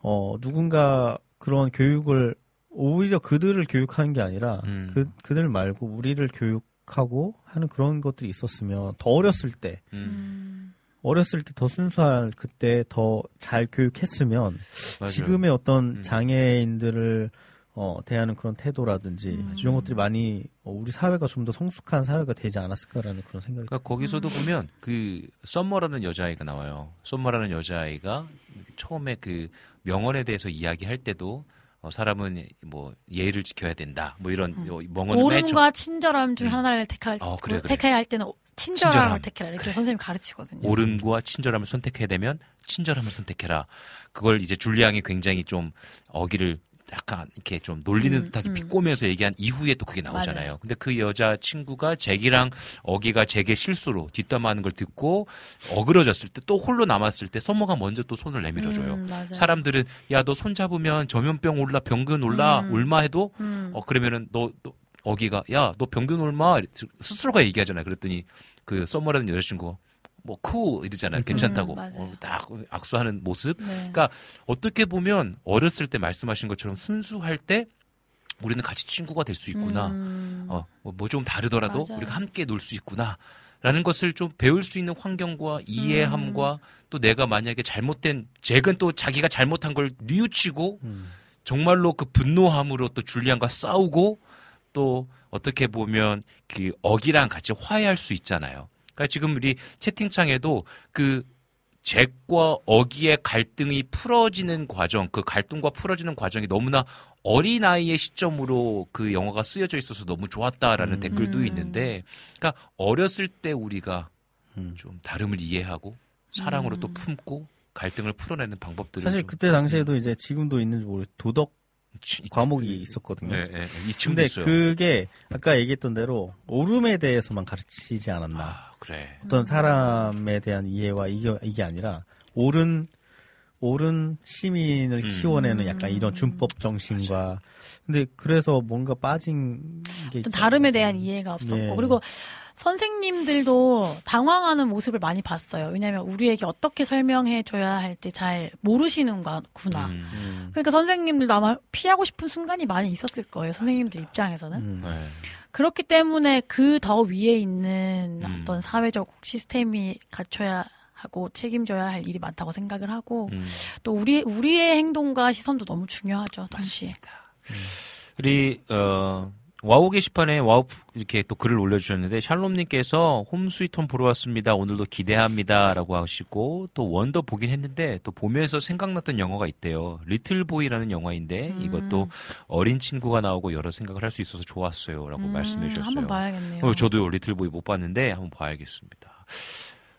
어 누군가 그런 교육을 오히려 그들을 교육하는 게 아니라 음. 그 그들 말고 우리를 교육하고 하는 그런 것들이 있었으면 더 어렸을 때 음. 음. 어렸을 때 더 순수할 그때 더 잘 교육했으면 맞아요. 지금의 어떤 음. 장애인들을 어, 대하는 그런 태도라든지 음. 이런 것들이 많이 어, 우리 사회가 좀 더 성숙한 사회가 되지 않았을까라는 그런 생각이 그러니까 거기서도 보면 그 썸머라는 여자아이가 나와요. 썸머라는 여자아이가 처음에 그 명언에 대해서 이야기할 때도 어, 사람은 뭐 예의를 지켜야 된다. 뭐 이런 음. 요 명언을 오름과 친절함 중 음. 하나를 택할 어, 그래, 그래. 택해야 할 때는 친절함을 친절함. 택해라 이렇게 그래. 선생님이 가르치거든요. 옳음과 친절함을 선택해야 되면 친절함을 선택해라. 그걸 이제 줄리앙이 굉장히 좀 어기를 약간 이렇게 좀 놀리는 음, 듯하게 음. 비꼬면서 얘기한 이후에 또 그게 나오잖아요. 맞아요. 근데 그 여자 친구가 잭이랑 어기가 잭의 실수로 뒷담화하는 걸 듣고 어그러졌을 때 또 홀로 남았을 때 서머가 먼저 또 손을 내밀어줘요. 음. 사람들은 야 너 손 잡으면 전염병 올라 병균 올라 음. 올마 해도 음. 어 그러면은 너, 너 어기가 야 너 병균 올마 스스로가 얘기하잖아요. 그랬더니 그 서머라는 여자친구 뭐쿠 이러잖아요. 괜찮다고 음, 맞아요. 어, 딱 악수하는 모습. 네. 그러니까 어떻게 보면 어렸을 때 말씀하신 것처럼 순수할 때 우리는 같이 친구가 될 수 있구나. 음. 어, 뭐좀 다르더라도 맞아요. 우리가 함께 놀 수 있구나. 라는 것을 좀 배울 수 있는 환경과 이해함과 또 내가 만약에 잘못된 잭은 또 자기가 잘못한 걸 뉘우치고 정말로 그 분노함으로 또 줄리안과 싸우고 또 어떻게 보면 그 어기랑 같이 화해할 수 있잖아요. 그러니까 지금 우리 채팅창에도 그 잭과 어기의 갈등이 풀어지는 과정, 그 갈등과 풀어지는 과정이 너무나 어린 아이의 시점으로 그 영화가 쓰여져 있어서 너무 좋았다라는 댓글도 음. 있는데, 그러니까 어렸을 때 우리가 좀 다름을 이해하고 사랑으로 또 품고 갈등을 풀어내는 방법들을 사실 좀- 그때 당시에도 이제 지금도 있는지 모르 도덕 과목이 있었거든요. 네, 네, 네. 이 친구도 근데 있어요. 그게 아까 얘기했던 대로 오름에 대해서만 가르치지 않았나. 그래. 어떤 사람에 대한 이해와 이게, 이게 아니라 옳은 옳은 시민을 음. 키워내는 약간 이런 준법 정신과 근데 그래서 뭔가 빠진 게또 있잖아요. 다름에 대한 이해가 없었고 예. 그리고 선생님들도 당황하는 모습을 많이 봤어요. 왜냐하면 우리에게 어떻게 설명해 줘야 할지 잘 모르시는구나. 음. 그러니까 선생님들도 아마 피하고 싶은 순간이 많이 있었을 거예요. 선생님들 입장에서는. 음. 네. 그렇기 때문에 그 더 위에 있는 음. 어떤 사회적 시스템이 갖춰야 하고 책임져야 할 일이 많다고 생각을 하고 음. 또 우리 우리의 행동과 시선도 너무 중요하죠. 동시에. 우리 어 와우 게시판에 와우 이렇게 또 글을 올려주셨는데 샬롬님께서 홈 스위트홈 보러 왔습니다. 오늘도 기대합니다라고 하시고 또 원더 보긴 했는데 또 보면서 생각났던 영화가 있대요. 리틀 보이라는 영화인데 음. 이것도 어린 친구가 나오고 여러 생각을 할 수 있어서 좋았어요라고 음, 말씀해 주셨어요. 한번 봐야겠네요. 어, 저도 리틀 보이 못 봤는데 한번 봐야겠습니다.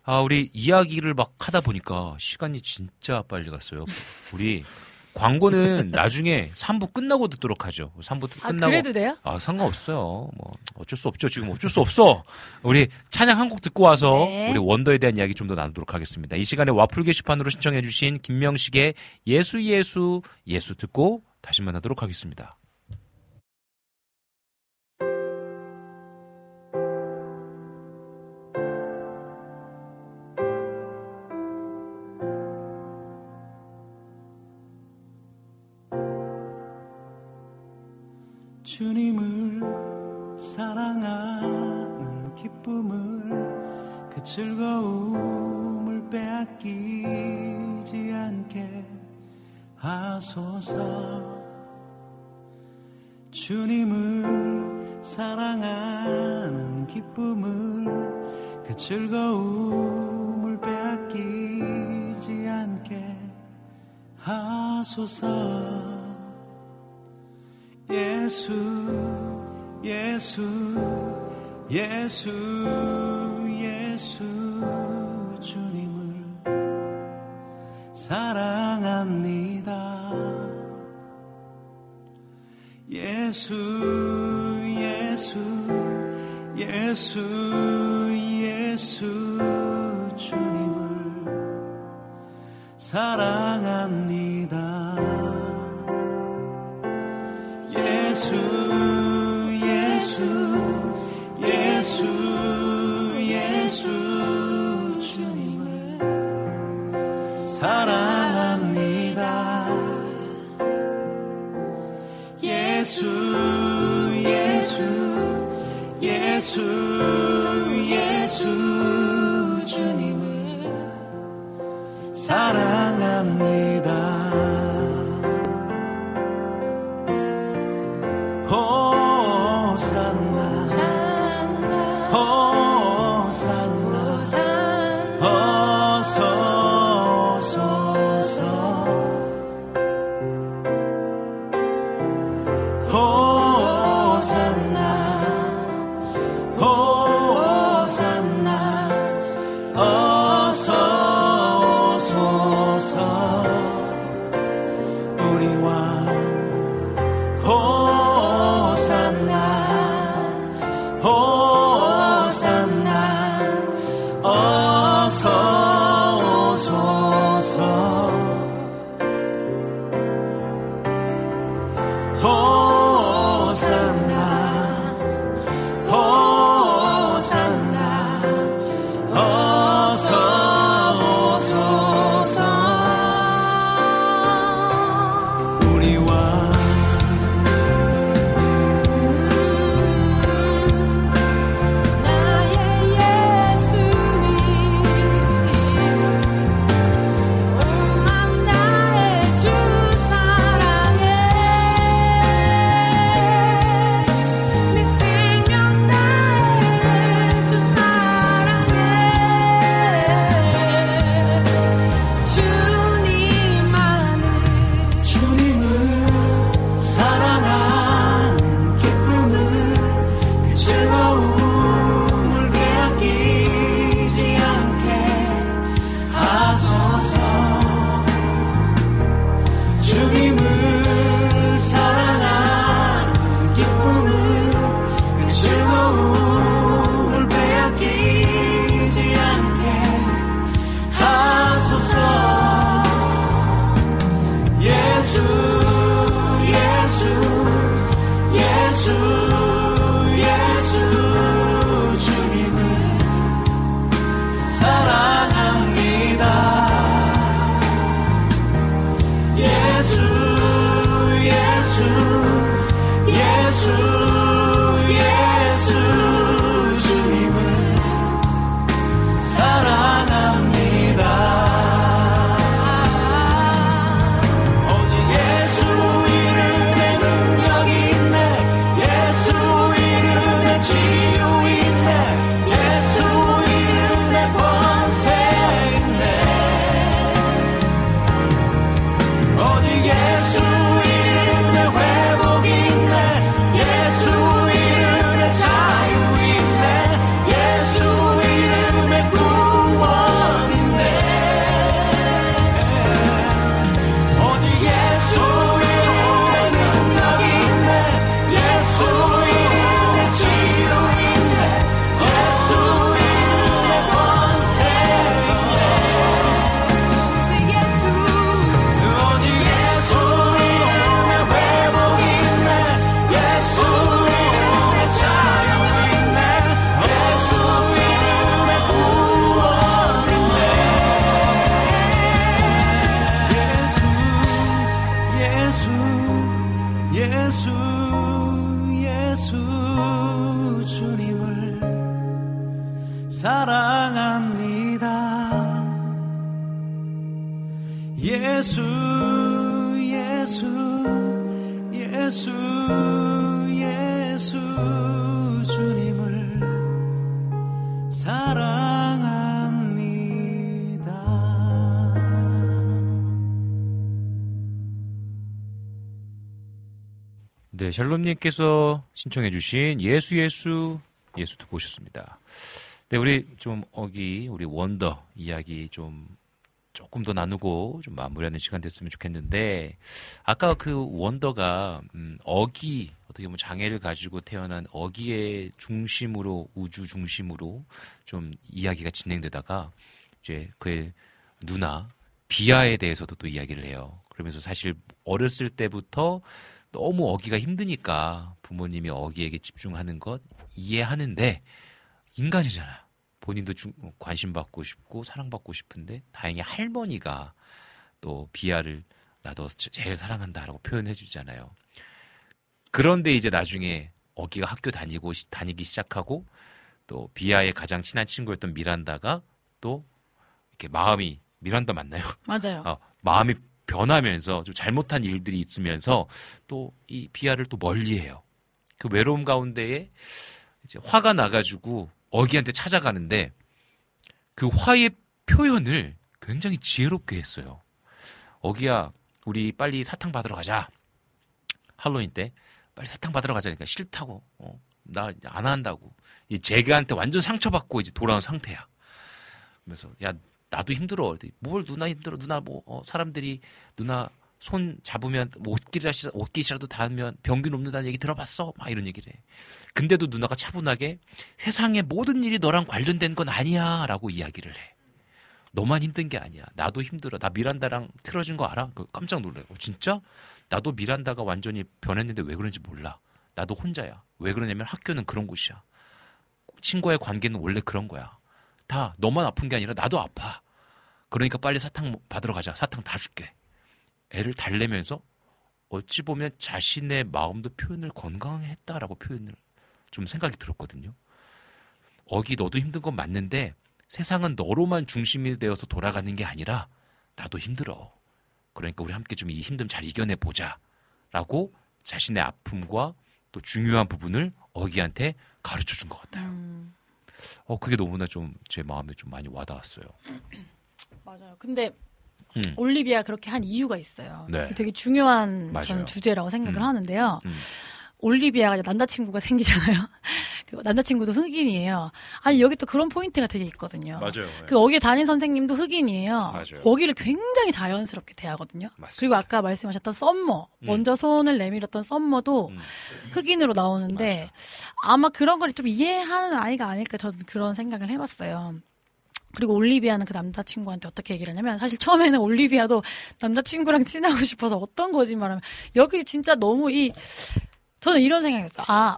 아 우리 이야기를 막 하다 보니까 시간이 진짜 빨리 갔어요. 우리 광고는 나중에 3부 끝나고 듣도록 하죠. 3부 아, 끝나고 그래도 돼요? 아, 상관없어요. 뭐 어쩔 수 없죠. 지금 어쩔 수 없어. 우리 찬양 한 곡 듣고 와서 네. 우리 원더에 대한 이야기 좀 더 나누도록 하겠습니다. 이 시간에 와플 게시판으로 신청해 주신 김명식의 예수 예수 예수 듣고 다시 만나도록 하겠습니다. 샬롬님께서 신청해주신 예수 예수 예수 듣고 오셨습니다. 네, 우리 좀 어기 우리 원더 이야기 좀 조금 더 나누고 좀 마무리하는 시간 됐으면 좋겠는데 아까 그 원더가 음, 어기 어떻게 보면 장애를 가지고 태어난 어기의 중심으로 우주 중심으로 좀 이야기가 진행되다가 이제 그의 누나 비아에 대해서도 또 이야기를 해요. 그러면서 사실 어렸을 때부터 너무 어기가 힘드니까 부모님이 어기에게 집중하는 것 이해하는데 인간이잖아. 본인도 중- 관심 받고 싶고 사랑받고 싶은데 다행히 할머니가 또 비아를 나도 제- 제일 사랑한다라고 표현해 주잖아요. 그런데 이제 나중에 어기가 학교 다니고 시- 다니기 시작하고 또 비아의 가장 친한 친구였던 미란다가 또 이렇게 마음이 미란다 맞나요? 맞아요. 어, 마음이 변하면서 좀 잘못한 일들이 있으면서 또 이 비아를 또 멀리해요. 그 외로움 가운데에 이제 화가 나가지고 어기한테 찾아가는데 그 화의 표현을 굉장히 지혜롭게 했어요. 어기야, 우리 빨리 사탕 받으러 가자. 할로윈 때 빨리 사탕 받으러 가자니까 싫다고. 어, 나 안 한다고. 이 제가한테 완전 상처받고 이제 돌아온 상태야. 그래서 야 나도 힘들어. 뭘 누나 힘들어? 누나 뭐 어, 사람들이 누나 손 잡으면 뭐 옷깃이라 옷깃이라도 닿으면 병균 옮는다는 얘기 들어봤어? 막 이런 얘기를 해. 근데도 누나가 차분하게 세상의 모든 일이 너랑 관련된 건 아니야 라고 이야기를 해. 너만 힘든 게 아니야. 나도 힘들어. 나 미란다랑 틀어진 거 알아? 그 깜짝 놀래요. 어, 진짜? 나도 미란다가 완전히 변했는데 왜 그런지 몰라. 나도 혼자야. 왜 그러냐면 학교는 그런 곳이야. 친구와의 관계는 원래 그런 거야. 다 너만 아픈 게 아니라 나도 아파. 그러니까 빨리 사탕 받으러 가자. 사탕 다 줄게. 애를 달래면서 어찌 보면 자신의 마음도 표현을 건강하게 했다라고 표현을 좀 생각이 들었거든요. 어기 너도 힘든 건 맞는데 세상은 너로만 중심이 되어서 돌아가는 게 아니라 나도 힘들어. 그러니까 우리 함께 좀 이 힘듦 잘 이겨내 보자. 라고 자신의 아픔과 또 중요한 부분을 어기한테 가르쳐 준 것 같아요. 음, 어, 그게 너무나 좀 제 마음에 좀 많이 와닿았어요. 맞아요. 근데 음. 올리비아 그렇게 한 이유가 있어요. 네. 되게 중요한 맞아요. 저는 주제라고 생각을 음. 하는데요. 음. 올리비아가 남자친구가 생기잖아요. 남자친구도 흑인이에요. 아니 여기 또 그런 포인트가 되게 있거든요. 맞아요. 그 어기 담임 선생님도 흑인이에요. 맞아요. 어기를 굉장히 자연스럽게 대하거든요. 맞습니다. 그리고 아까 말씀하셨던 썸머, 음. 먼저 손을 내밀었던 썸머도 음. 흑인으로 나오는데 아마 그런 걸 좀 이해하는 아이가 아닐까 저는 그런 생각을 해봤어요. 그리고 올리비아는 그 남자친구한테 어떻게 얘기를 하냐면 사실 처음에는 올리비아도 남자친구랑 친하고 싶어서 어떤 거짓말하면 여기 진짜 너무 이 저는 이런 생각했어요. 아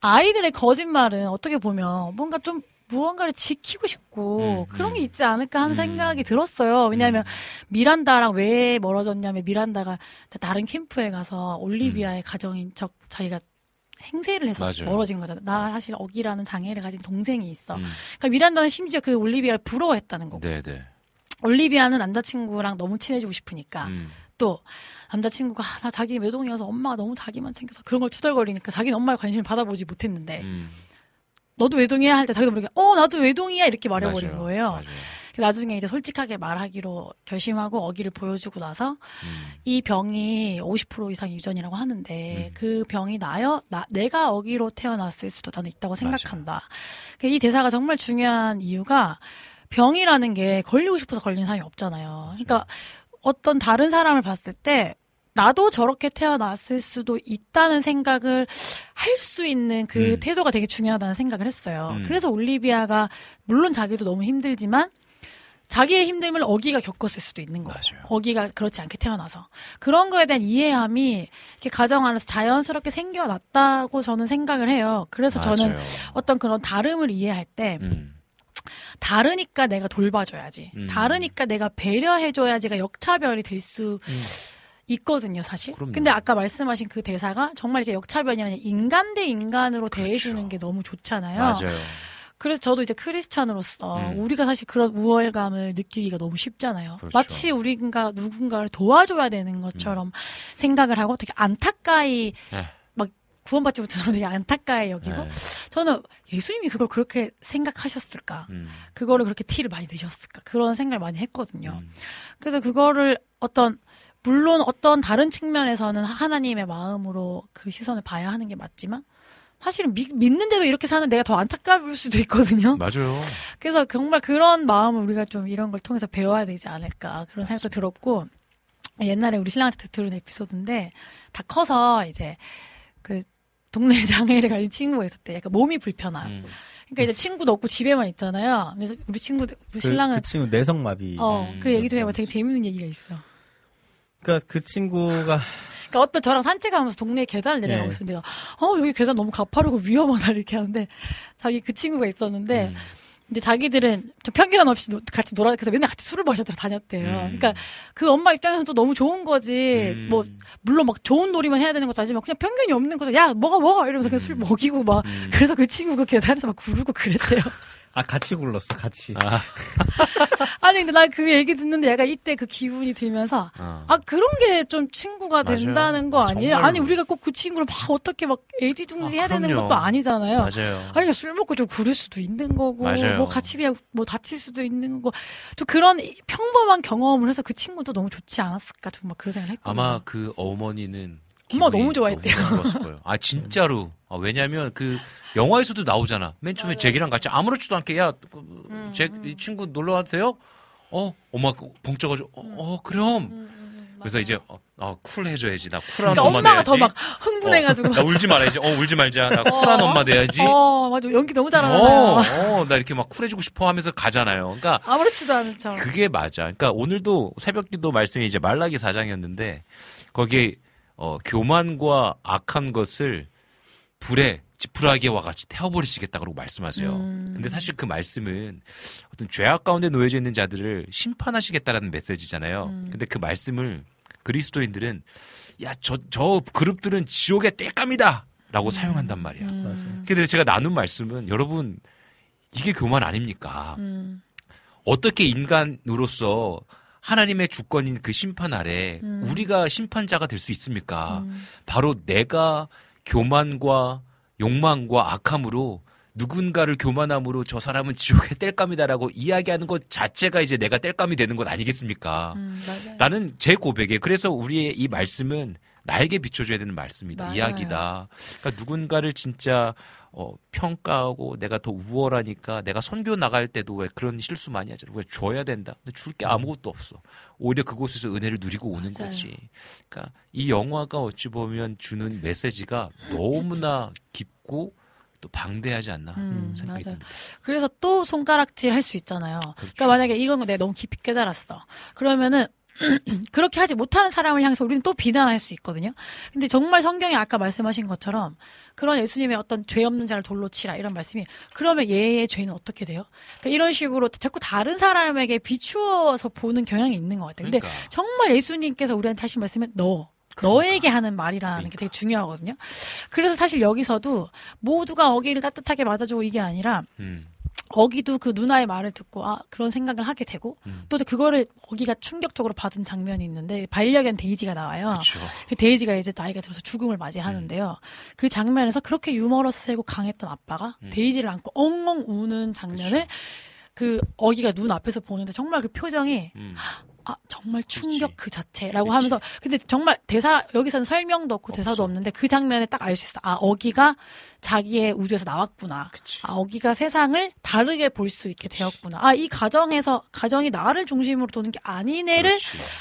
아이들의 거짓말은 어떻게 보면 뭔가 좀 무언가를 지키고 싶고 음, 그런 게 음. 있지 않을까 하는 음. 생각이 들었어요. 왜냐하면 미란다랑 왜 멀어졌냐면 미란다가 다른 캠프에 가서 올리비아의 가정인 척 자기가 행세를 해서 음. 맞아요. 멀어진 거잖아요. 나 사실 어기라는 장애를 가진 동생이 있어. 음. 그러니까 미란다는 심지어 그 올리비아를 부러워했다는 거고. 네, 네. 올리비아는 남자친구랑 너무 친해지고 싶으니까 음. 또 남자친구가 아, 나 자기 외동이어서 엄마가 너무 자기만 챙겨서 그런 걸 투덜거리니까 자기는 엄마의 관심을 받아보지 못했는데 음. 너도 외동이야 할 때 자기도 모르게 어 나도 외동이야 이렇게 말해버린 맞아요. 거예요. 맞아요. 나중에 이제 솔직하게 말하기로 결심하고 어기를 보여주고 나서 음. 이 병이 50% 이상 유전이라고 하는데 음. 그 병이 나여 나 내가 어기로 태어났을 수도 나는 있다고 생각한다. 그이 대사가 정말 중요한 이유가 병이라는 게 걸리고 싶어서 걸리는 사람이 없잖아요. 그러니까 어떤 다른 사람을 봤을 때 나도 저렇게 태어났을 수도 있다는 생각을 할 수 있는 그 음. 태도가 되게 중요하다는 생각을 했어요. 음. 그래서 올리비아가 물론 자기도 너무 힘들지만 자기의 힘듦을 어기가 겪었을 수도 있는 거예요. 맞아요. 어기가 그렇지 않게 태어나서 그런 거에 대한 이해함이 이렇게 가정 안에서 자연스럽게 생겨났다고 저는 생각을 해요. 그래서 저는 맞아요. 어떤 그런 다름을 이해할 때 음. 다르니까 내가 돌봐줘야지. 음. 다르니까 내가 배려해줘야지가 역차별이 될수 있거든요, 사실. 그럼요. 근데 아까 말씀하신 그 대사가 정말 이렇게 역차별이 아니라 인간 대 인간으로 대해주는 그렇죠. 게 너무 좋잖아요. 맞아요. 그래서 저도 이제 크리스찬으로서 음. 우리가 사실 그런 우월감을 느끼기가 너무 쉽잖아요. 그렇죠. 마치 우리가 누군가를 도와줘야 되는 것처럼 음. 생각을 하고 되게 안타까이 네. 막 구원받지 못하는 되게 안타까이 여기고 네. 저는 예수님이 그걸 그렇게 생각하셨을까? 음. 그거를 그렇게 티를 많이 내셨을까? 그런 생각을 많이 했거든요. 음. 그래서 그거를 어떤 물론 어떤 다른 측면에서는 하나님의 마음으로 그 시선을 봐야 하는 게 맞지만 사실은 믿, 믿는데도 이렇게 사는 내가 더 안타까울 수도 있거든요. 맞아요. 그래서 정말 그런 마음을 우리가 좀 이런 걸 통해서 배워야 되지 않을까 그런 생각도 들었고 옛날에 우리 신랑한테 들은 에피소드인데 다 커서 이제 그 동네 장애를 가진 친구가 있었대. 약간 몸이 불편한. 음. 그러니까 이제 친구도 없고 집에만 있잖아요. 그래서 우리 친구 우리 그, 신랑은 그 친구 내성마비. 어 음. 그 얘기도 해봐. 되게 재밌는 얘기가 있어. 그러니까 그 친구가 그러니까 어떤 저랑 산책하면서 동네 계단을 내려가고 네. 있었는데 어 여기 계단 너무 가파르고 위험하다 이렇게 하는데 자기 그 친구가 있었는데 음. 이제 자기들은 좀 편견 없이 노- 같이 놀아 그래서 맨날 같이 술을 마셔 다녔대요. 음. 그러니까 그 엄마 입장에서는 또 너무 좋은 거지. 음. 뭐 물론 막 좋은 놀이만 해야 되는 것도 아니지만 그냥 편견이 없는 거죠. 야 먹어 먹어 이러면서 그냥 술 먹이고 막 음. 그래서 그 친구 그 계단에서 막 구르고 그랬대요. 아 같이 굴렀어 같이. 아, 아니 근데 나 그 얘기 듣는데 약간 이때 그 기분이 들면서 아. 아 그런 게 좀 친구가 맞아요. 된다는 거 아니에요? 정말로. 아니 우리가 꼭 그 친구를 막 어떻게 막 애지중지 아, 해야 되는 그럼요. 것도 아니잖아요. 맞아요. 아니 그러니까 술 먹고 좀 구를 수도 있는 거고 맞아요. 뭐 같이 그냥 뭐 다칠 수도 있는 거고 또 그런 이- 평범한 경험을 해서 그 친구도 너무 좋지 않았을까 좀 막 그런 생각을 했거든요. 아마 그 어머니는 엄마 너무 좋아했대요. 너무 좋았을 거예요. 아 진짜로. 아, 왜냐하면 그 영화에서도 나오잖아. 맨 처음에 잭이랑 같이 아무렇지도 않게 음, 야잭이 친구 놀러 와도 돼요? 어 엄마 벙 쪄가지고 어, 어, 그럼. 그래서 이제 어, 어, 쿨해져야지. 나 쿨한 음, 그러니까 엄마 엄마가 돼야지. 더막 흥분해가지고 어, 나 울지 말아야지. 어 울지 말자. 나 쿨한 엄마 돼야지. 어 맞아 연기 너무 어, 잘하잖아요. 어, 나 이렇게 막 쿨해지고 싶어 하면서 가잖아요. 그러니까 아무렇지도 않은 척. 그게 맞아. 그러니까 오늘도 새벽기도 말씀이 이제 말라기 사장이었는데 거기에 어, 교만과 악한 것을 불에 지푸라기와 같이 태워버리시겠다 그러고 말씀하세요. 음. 근데 사실 그 말씀은 어떤 죄악 가운데 놓여져 있는 자들을 심판하시겠다라는 메시지잖아요. 음. 근데 그 말씀을 그리스도인들은 야, 저, 저 그룹들은 지옥의 땔감이다! 라고 사용한단 말이야. 음. 근데 제가 나눈 말씀은 여러분, 이게 교만 아닙니까? 음. 어떻게 인간으로서 하나님의 주권인 그 심판 아래 음. 우리가 심판자가 될 수 있습니까? 음. 바로 내가 교만과 욕망과 악함으로 누군가를 교만함으로 저 사람은 지옥의 뗄감이다라고 이야기하는 것 자체가 이제 내가 뗄감이 되는 것 아니겠습니까? 음. 라는 제 고백에 그래서 우리의 이 말씀은 나에게 비춰줘야 되는 말씀이다. 맞아요. 이야기다. 그러니까 누군가를 진짜 어, 평가하고 내가 더 우월하니까 내가 선교 나갈 때도 왜 그런 실수 많이 하잖아. 왜 줘야 된다. 근데 줄 게 아무것도 없어. 오히려 그곳에서 은혜를 누리고 오는 음. 맞아요. 거지. 그러니까 이 영화가 어찌 보면 주는 메시지가 너무나 깊고 또 방대하지 않나 음, 생각이 맞아요. 듭니다. 그래서 또 손가락질 할 수 있잖아요. 그러니까 그렇죠. 만약에 이건 내가 너무 깊이 깨달았어. 그러면은 그렇게 하지 못하는 사람을 향해서 우리는 또 비난할 수 있거든요. 근데 정말 성경에 아까 말씀하신 것처럼 그런 예수님의 어떤 죄 없는 자를 돌로 치라 이런 말씀이 그러면 얘의 죄는 어떻게 돼요? 그러니까 이런 식으로 자꾸 다른 사람에게 비추어서 보는 경향이 있는 것 같아요. 근데 그러니까. 정말 예수님께서 우리한테 하신 말씀은 너. 너에게 하는 말이라는 게 되게 중요하거든요. 그래서 사실 여기서도 모두가 어기를 따뜻하게 맞아주고 이게 아니라 음, 어기도 그 누나의 말을 듣고 아 그런 생각을 하게 되고 음. 또 그거를 어기가 충격적으로 받은 장면이 있는데 반려견 데이지가 나와요. 그 데이지가 이제 나이가 들어서 죽음을 맞이하는데요. 그 장면에서 그렇게 유머러스하고 강했던 아빠가 음. 데이지를 안고 엉엉 우는 장면을 그 어기가 눈 앞에서 보는데 정말 그 표정이 음. 아 정말 충격 그 자체라고 하면서 근데 정말 대사 여기서는 설명도 없고 대사도 없는데 그 장면에 딱 알 수 있어 아 어기가 자기의 우주에서 나왔구나 그치. 아 어기가 세상을 다르게 볼 수 있게 되었구나 아 이 가정에서 가정이 나를 중심으로 도는 게 아니네를.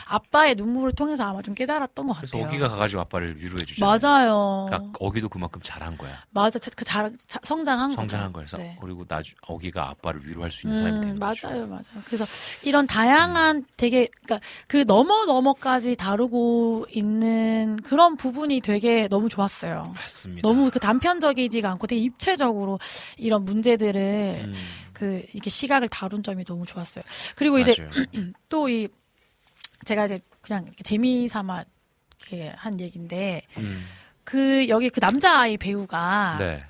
아빠의 눈물을 통해서 아마 좀 깨달았던 것 그래서 같아요 어기가 가가지고 아빠를 위로해 주잖아요. 맞아요 그러니까 어기도 그만큼 잘한 거야. 맞아 그 잘 성장한 성장한. 거여서 네. 그리고 나중 어기가 아빠를 위로할 수 있는 사람이 음, 되는 거죠. 맞아요, 맞아요. 그래서 이런 다양한 되게 그러니까 그 넘어 넘어까지 다루고 있는 그런 부분이 되게 너무 좋았어요. 맞습니다. 너무 그 단편적이지가 않고 되게 입체적으로 이런 문제들을 음, 그 이렇게 시각을 다룬 점이 너무 좋았어요. 그리고 이제. 또 이 제가 이제 그냥 이렇게 재미 삼아 이렇게 한 얘기인데 음, 그 여기 그 남자 아이 배우가 네.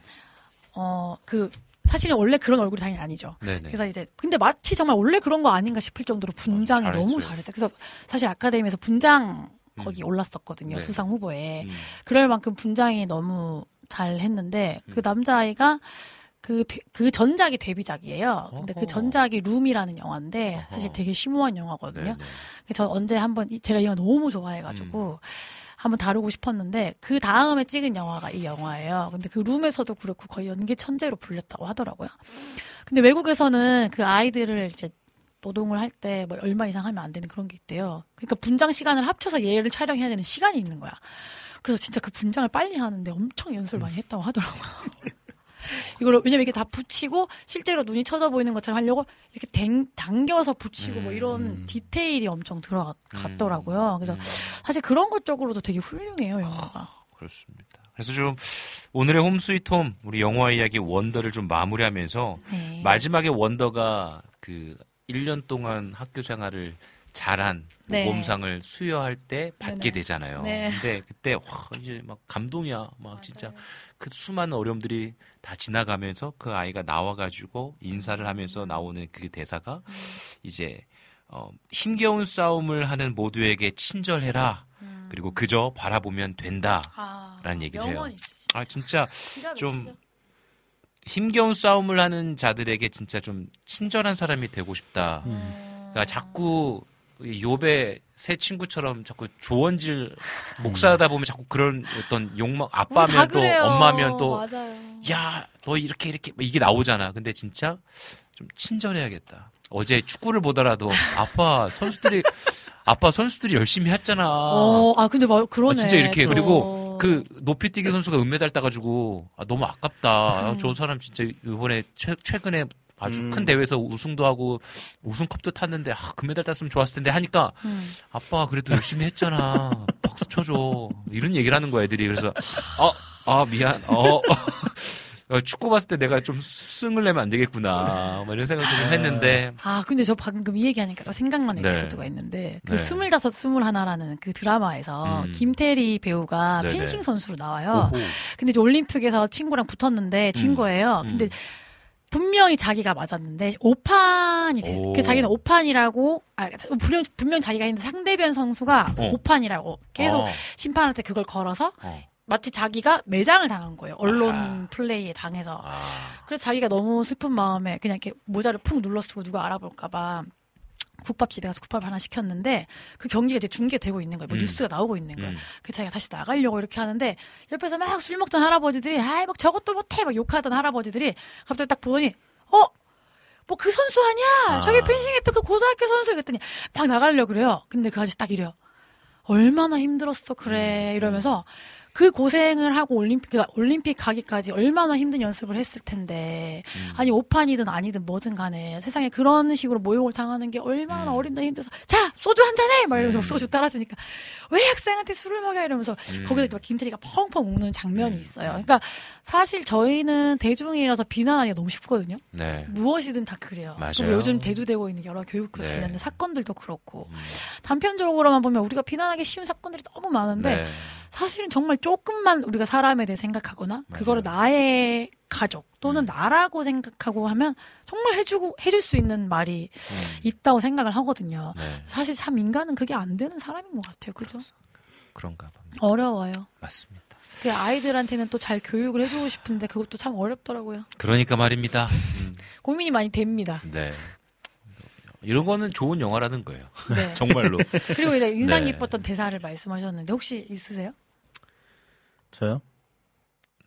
어, 그 사실은 원래 그런 얼굴이 당연히 아니죠. 네네. 그래서 이제 근데 마치 정말 원래 그런 거 아닌가 싶을 정도로 분장이 잘했어요. 너무 잘했어요. 그래서 사실 아카데미에서 분장 거기 올랐었거든요. 네. 수상 후보에. 음. 그럴 만큼 분장이 너무 잘 했는데 그 남자아이가 그, 데- 그 전작이 데뷔작이에요. 근데 어허. 그 전작이 룸이라는 영화인데 사실 되게 심오한 영화거든요. 네네. 그래서 저 언제 한번 이- 제가 이 영화 너무 좋아해가지고 한번 다루고 싶었는데 그 다음에 찍은 영화가 이 영화예요. 근데 그 룸에서도 그렇고 거의 연기 천재로 불렸다고 하더라고요. 근데 외국에서는 그 아이들을 이제 노동을 할 때 뭐 얼마 이상 하면 안 되는 그런 게 있대요. 그러니까 분장 시간을 합쳐서 얘를 촬영해야 되는 시간이 있는 거야. 그래서 진짜 그 분장을 빨리 하는데 엄청 연습을 많이 했다고 하더라고요. 이걸 왜냐면 이게 다 붙이고 실제로 눈이 쳐져 보이는 것처럼 하려고 이렇게 댕, 당겨서 붙이고 뭐 이런 디테일이 엄청 들어갔더라고요. 그래서 사실 그런 것 쪽으로도 되게 훌륭해요 영화가. 그렇습니다. 그래서 좀 오늘의 홈 스위트 홈 우리 영화 이야기 원더를 좀 마무리하면서 네. 마지막에 원더가 그 1년 동안 학교 생활을 잘한 네. 모범상을 수여할 때 받게 네네. 되잖아요. 네. 근데 그때 와 이제 막 감동이야. 막 진짜 그 수많은 어려움들이 다 지나가면서 그 아이가 나와가지고 인사를 하면서 나오는 그 대사가 음. 이제 어, 힘겨운 싸움을 하는 모두에게 친절해라. 그리고 그저 바라보면 된다 라는 얘기를 해요. 음. 명언이 아 진짜 좀. 힘겨운 싸움을 하는 자들에게 진짜 좀 친절한 사람이 되고 싶다. 그러니까 자꾸 이 욥의 새 친구처럼 자꾸 조언질 목사하다 보면 자꾸 그런 어떤 욕망 아빠면 또. 엄마면 또 맞아요. 야, 너 이렇게 이렇게 이게 나오잖아. 근데 진짜 좀 친절해야겠다. 어제 축구를 보더라도 아빠 선수들이 아빠 선수들이 열심히 했잖아. 어, 아 근데 뭐 그러네. 아, 진짜 이렇게 또. 그리고 그 높이뛰기 선수가 은메달 따가지고 아, 너무 아깝다. 아, 음. 저 사람 진짜 이번에 최, 최근에 아주 음. 큰 대회에서 우승도 하고 우승컵도 탔는데 아, 금메달 땄으면 좋았을 텐데 하니까 음. 아빠 그래도 열심히 했잖아. 박수 쳐줘. 이런 얘기를 하는 거야 애들이. 그래서 아, 아 미안. 어. 어, 축구 봤을 때 내가 좀 승을 내면 안 되겠구나. 뭐 이런 생각도 좀 했는데 아, 근데 저 방금 이 얘기하니까 또 생각나는 네. 에피소드가 있는데, 그 네. 스물다섯, 스물하나라는 그 드라마에서 음. 김태리 배우가 네네. 펜싱 선수로 나와요. 오호. 근데 이제 올림픽에서 친구랑 붙었는데, 진 음. 거예요. 근데 음. 분명히 자기가 맞았는데, 오판이 돼. 오. 그 자기는 오판이라고, 아, 분명, 분명 자기가 했는데 상대편 선수가 어. 오판이라고 계속 어. 심판한테 그걸 걸어서, 어. 마치 자기가 매장을 당한 거예요. 언론 아하. 플레이에 당해서. 아. 그래서 자기가 너무 슬픈 마음에 그냥 이렇게 모자를 푹 눌러쓰고 누가 알아볼까봐 국밥집에 가서 국밥 하나 시켰는데 그 경기가 이제 중계되고 있는 거예요. 뭐 음. 뉴스가 나오고 있는 거예요. 음. 그 자기가 다시 나가려고 이렇게 하는데 옆에서 막 술 먹던 할아버지들이 아이 막 저것도 못해 막 욕하던 할아버지들이 갑자기 딱 보더니 어? 뭐 그 선수 아니야? 아. 저기 펜싱했던 그 고등학교 선수 그랬더니 막 나가려고 그래요. 근데 그 아저씨 딱 이래요. 얼마나 힘들었어 음. 그래 이러면서 그 고생을 하고 올림픽 그러니까 올림픽 가기까지 얼마나 힘든 연습을 했을 텐데 음. 아니 오판이든 아니든 뭐든 간에 세상에 그런 식으로 모욕을 당하는 게 얼마나 음. 어린다 힘들어서 자 소주 한 잔해 막 이러면서 음. 소주 따라주니까 왜 학생한테 술을 먹여 이러면서 음. 거기서 막 김태리가 펑펑 우는 장면이 음. 있어요. 그러니까 사실 저희는 대중이라서 비난하기가 너무 쉽거든요. 네. 무엇이든 다 그래요. 맞아요. 요즘 대두되고 있는 여러 교육과 네. 관련된 사건들도 그렇고 음. 단편적으로만 보면 우리가 비난하기 쉬운 사건들이 너무 많은데 네. 사실은 정말 조금만 우리가 사람에 대해 생각하거나 그거를 나의 가족 또는 음. 나라고 생각하고 하면 정말 해주고 해줄 수 있는 말이 음. 있다고 생각을 하거든요. 네. 사실 참 인간은 그게 안 되는 사람인 것 같아요. 그죠? 그런가 봅니다. 어려워요. 맞습니다. 그 아이들한테는 또 잘 교육을 해주고 싶은데 그것도 참 어렵더라고요. 그러니까 말입니다. 음, 고민이 많이 됩니다. 네. 이런 거는 좋은 영화라는 거예요. 네. 정말로. 그리고 이제 인상 네. 깊었던 대사를 말씀하셨는데 혹시 있으세요? 저요?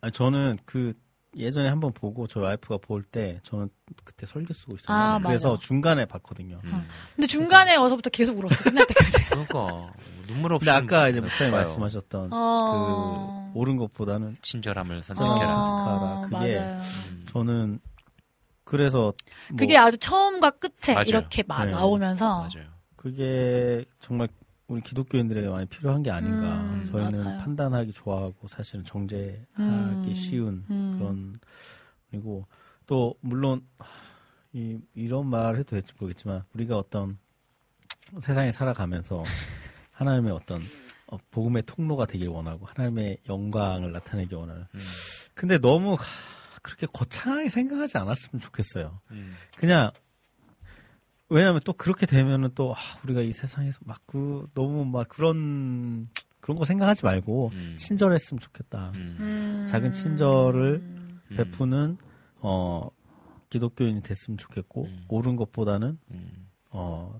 아 저는 그 예전에 한번 보고 저희 와이프가 볼 때 저는 그때 설교 쓰고 있었는데 아, 그래서 맞아. 중간에 봤거든요. 음. 근데 중간에 어서부터 계속 울었어요. 끝날 때까지. 그러니까 눈물 없이. 근데 아까 이제 목사님. 말씀하셨던 어. 그 옳은 것보다는 친절함을 선택해라. 선택해라. 어, 그게 맞아요. 음. 저는 그래서 뭐 그게 아주 처음과 끝에 맞아요. 이렇게 막 네. 나오면서 맞아요. 그게 정말 우리 기독교인들에게 많이 필요한 게 아닌가. 음, 저희는 맞아요. 판단하기 좋아하고 사실은 정죄하기 음, 쉬운 음. 그런 그리고 또 물론 이, 이런 말 해도 될지 모르겠지만 우리가 어떤 세상에 살아가면서 하나님의 어떤 어, 복음의 통로가 되길 원하고 하나님의 영광을 나타내기 원하는 음. 근데 너무 그렇게 거창하게 생각하지 않았으면 좋겠어요. 음. 그냥 왜냐하면 또 그렇게 되면은 또 아, 우리가 이 세상에서 막 그 너무 막 그런 그런 거 생각하지 말고 음. 친절했으면 좋겠다. 음. 작은 친절을 음. 베푸는 어 기독교인이 됐으면 좋겠고 음. 옳은 것보다는 음. 어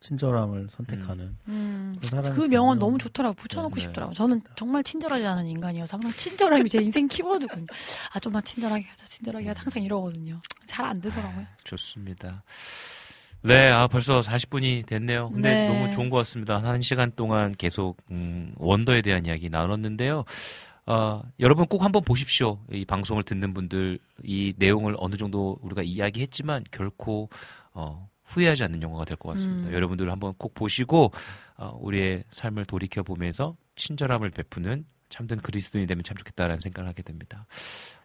친절함을 선택하는 음, 그 그 명언 너무 좋더라고 붙여놓고 네. 싶더라고. 저는 정말 친절하지 않은 인간이어서 항상 친절함이 제 인생 키워드군요. 아 좀만 친절하게 하자, 친절하게 하자 항상 이러거든요. 잘 안 되더라고요. 좋습니다. 네, 아, 벌써 40분이 됐네요. 근데 네. 너무 좋은 것 같습니다. 한 시간 동안 계속, 음, 원더에 대한 이야기 나눴는데요. 어, 여러분 꼭 한번 보십시오. 이 방송을 듣는 분들, 이 내용을 어느 정도 우리가 이야기했지만 결코, 어, 후회하지 않는 영화가 될 것 같습니다. 음. 여러분들 한번 꼭 보시고, 어, 우리의 삶을 돌이켜 보면서 친절함을 베푸는 참된 그리스도인이 되면 참 좋겠다라는 생각을 하게 됩니다.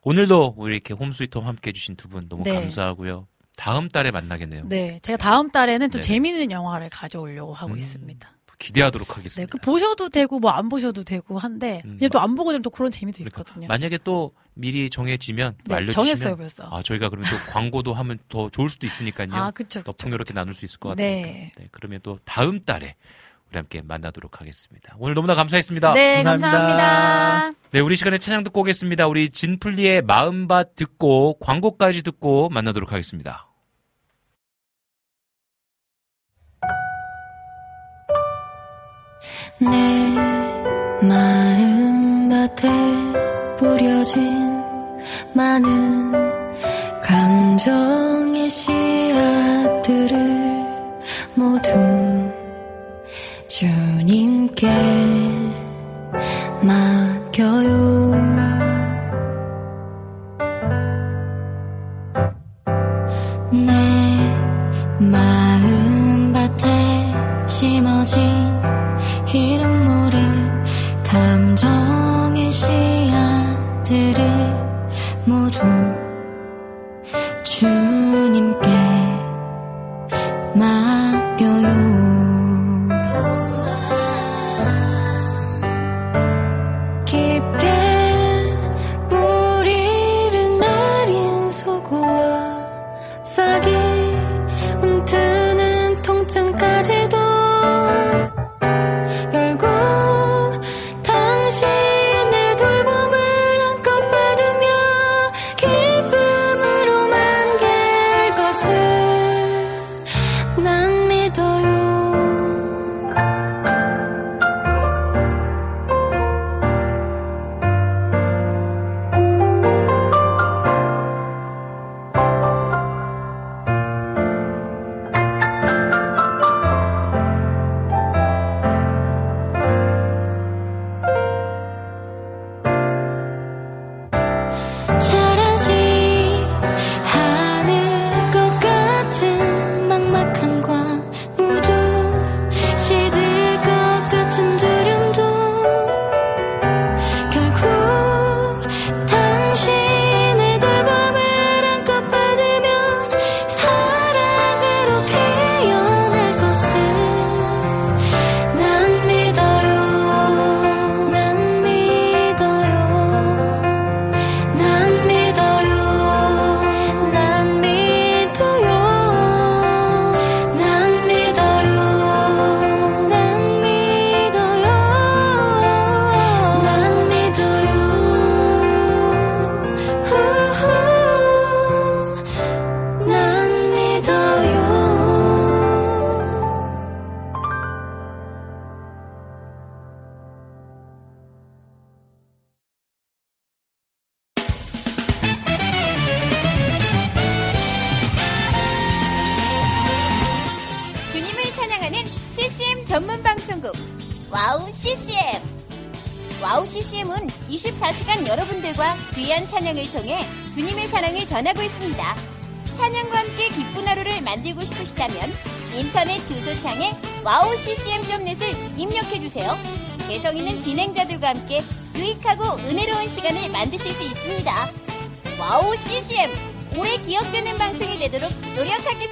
오늘도 우리 이렇게 홈스위트홈 함께 해주신 두 분 너무 네. 감사하고요. 다음 달에 만나겠네요. 네, 제가 다음 달에는 좀 네네. 재미있는 영화를 가져오려고 하고 음, 있습니다. 기대하도록 네, 하겠습니다. 그 보셔도 되고 뭐 안 보셔도 되고 한데 음, 또안 보고 되면 또 그런 재미도 그러니까 있거든요. 만약에 또 미리 정해지면 또 네, 알려주시면 정했어요, 벌써. 아 저희가 그러면 또 광고도 하면 더 좋을 수도 있으니까요. 아, 그쵸, 더 풍요롭게 나눌 수 있을 것 네. 같아요. 네, 그러면 또 다음 달에 우리 함께 만나도록 하겠습니다. 오늘 너무나 감사했습니다. 네, 감사합니다. 네, 우리 시간에 찬양 듣고 오겠습니다. 우리 진플리의 마음밭 듣고 광고까지 듣고 만나도록 하겠습니다. 내 마음밭에 뿌려진 많은 감정의 씨앗들을 모두 주님께 맡겨요.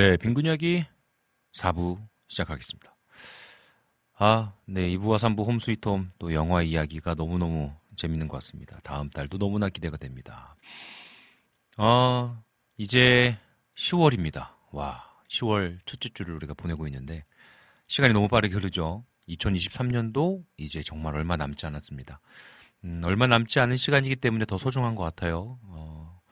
네, 빈근이야기 4부 시작하겠습니다. 아, 네, 2부와 3부 홈스위트홈 또 영화 이야기가 너무너무 재밌는 것 같습니다. 다음 달도 너무나 기대가 됩니다. 아, 이제 10월입니다. 와, 10월 첫째 주를 우리가 보내고 있는데 시간이 너무 빠르게 흐르죠. 2023년도 이제 정말 얼마 남지 않았습니다. 음, 얼마 남지 않은 시간이기 때문에 더 소중한 것 같아요. 어,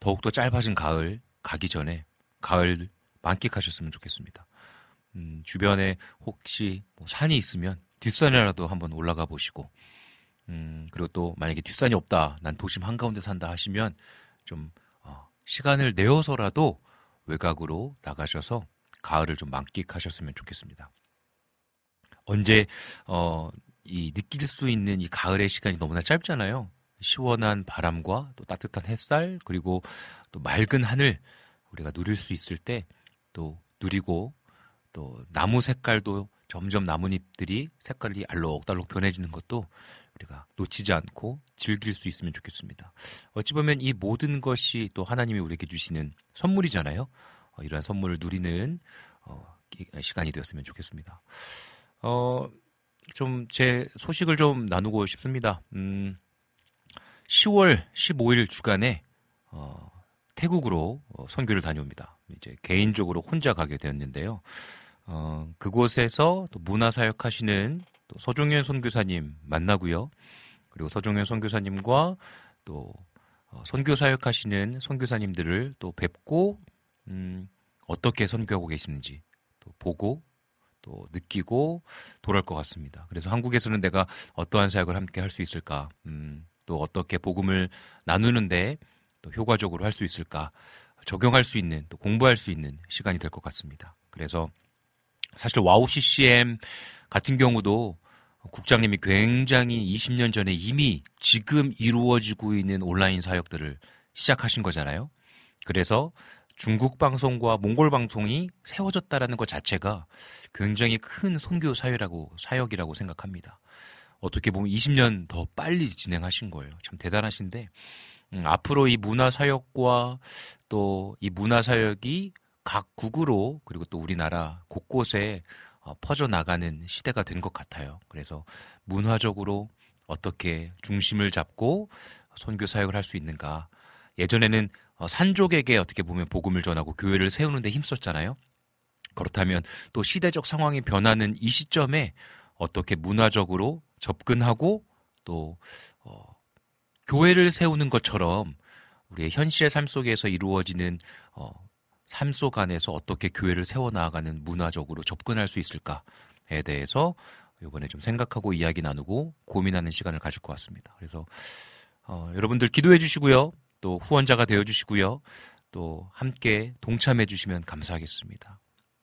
더욱더 짧아진 가을 가기 전에 가을 만끽하셨으면 좋겠습니다. 음, 주변에 혹시 뭐 산이 있으면 뒷산이라도 한번 올라가 보시고, 음, 그리고 또 만약에 뒷산이 없다, 난 도심 한가운데 산다 하시면 좀 어, 시간을 내어서라도 외곽으로 나가셔서 가을을 좀 만끽하셨으면 좋겠습니다. 언제 어, 이 느낄 수 있는 이 가을의 시간이 너무나 짧잖아요. 시원한 바람과 또 따뜻한 햇살 그리고 또 맑은 하늘 우리가 누릴 수 있을 때 또 누리고 또 나무 색깔도 점점 나뭇잎들이 색깔이 알록달록 변해지는 것도 우리가 놓치지 않고 즐길 수 있으면 좋겠습니다. 어찌 보면 이 모든 것이 또 하나님이 우리에게 주시는 선물이잖아요. 어, 이러한 선물을 누리는 어, 기- 시간이 되었으면 좋겠습니다. 어, 좀 제 소식을 좀 나누고 싶습니다. 음, 10월 15일 주간에 어, 태국으로 어, 선교를 다녀옵니다. 이제 개인적으로 혼자 가게 되었는데요. 어, 그곳에서 또 문화 사역 하시는 또 서종현 선교사님 만나고요. 그리고 서종현 선교사님과 또 어, 선교 사역 하시는 선교사님들을 또 뵙고 음, 어떻게 선교하고 계시는지 또 보고 또 느끼고 돌아올 것 같습니다. 그래서 한국에서는 내가 어떠한 사역을 함께 할 수 있을까? 음, 또 어떻게 복음을 나누는데 또 효과적으로 할 수 있을까? 적용할 수 있는 또 공부할 수 있는 시간이 될 것 같습니다. 그래서 사실 와우 CCM 같은 경우도 국장님이 굉장히 20년 전에 이미 지금 이루어지고 있는 온라인 사역들을 시작하신 거잖아요. 그래서 중국 방송과 몽골 방송이 세워졌다라는 것 자체가 굉장히 큰 선교 사회라고 사역이라고 생각합니다. 어떻게 보면 20년 더 빨리 진행하신 거예요. 참 대단하신데 음, 앞으로 이 문화 사역과 또 이 문화 사역이 각 국으로 그리고 또 우리나라 곳곳에 어, 퍼져 나가는 시대가 된 것 같아요. 그래서 문화적으로 어떻게 중심을 잡고 선교 사역을 할 수 있는가 예전에는 어, 산족에게 어떻게 보면 복음을 전하고 교회를 세우는데 힘썼잖아요. 그렇다면 또 시대적 상황이 변하는 이 시점에 어떻게 문화적으로 접근하고 또 어, 교회를 세우는 것처럼 우리의 현실의 삶 속에서 이루어지는 어, 삶 속 안에서 어떻게 교회를 세워 나아가는 문화적으로 접근할 수 있을까에 대해서 이번에 좀 생각하고 이야기 나누고 고민하는 시간을 가질 것 같습니다. 그래서 어, 여러분들 기도해 주시고요. 또 후원자가 되어 주시고요. 또 함께 동참해 주시면 감사하겠습니다.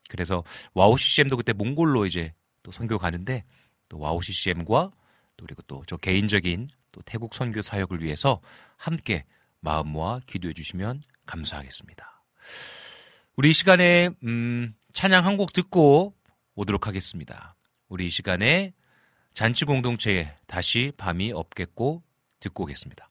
그래서 WOW CCM도 그때 몽골로 이제 또 선교 가는데 또 WOW CCM과 또 그리고 또 저 개인적인 또 태국 선교 사역을 위해서 함께 마음 모아 기도해 주시면 감사하겠습니다. 우리 이 시간에 음, 찬양 한 곡 듣고 오도록 하겠습니다. 우리 이 시간에 잔치 공동체에 다시 밤이 없겠고 듣고 오겠습니다.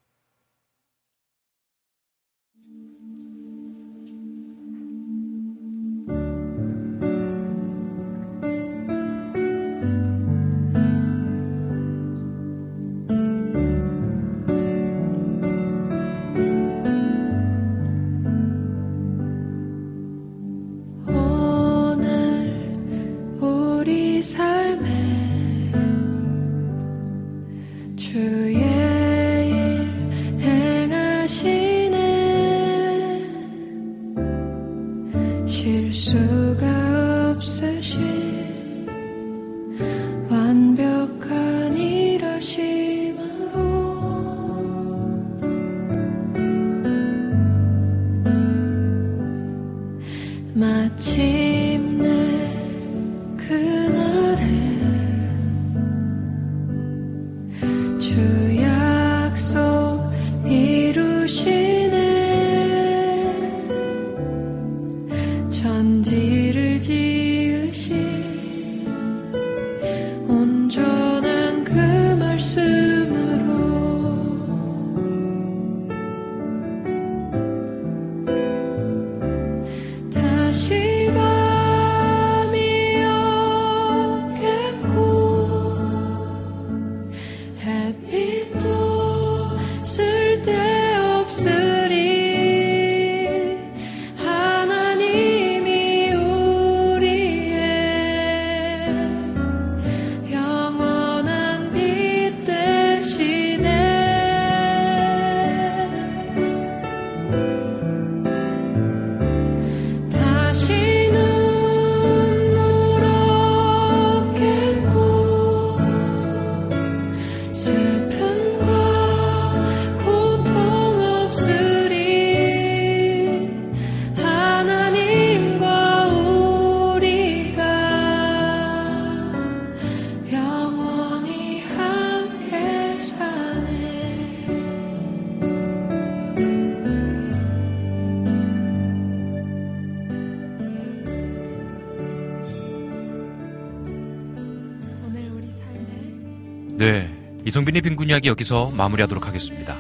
이성빈의 빈곤 이야기 여기서 마무리하도록 하겠습니다.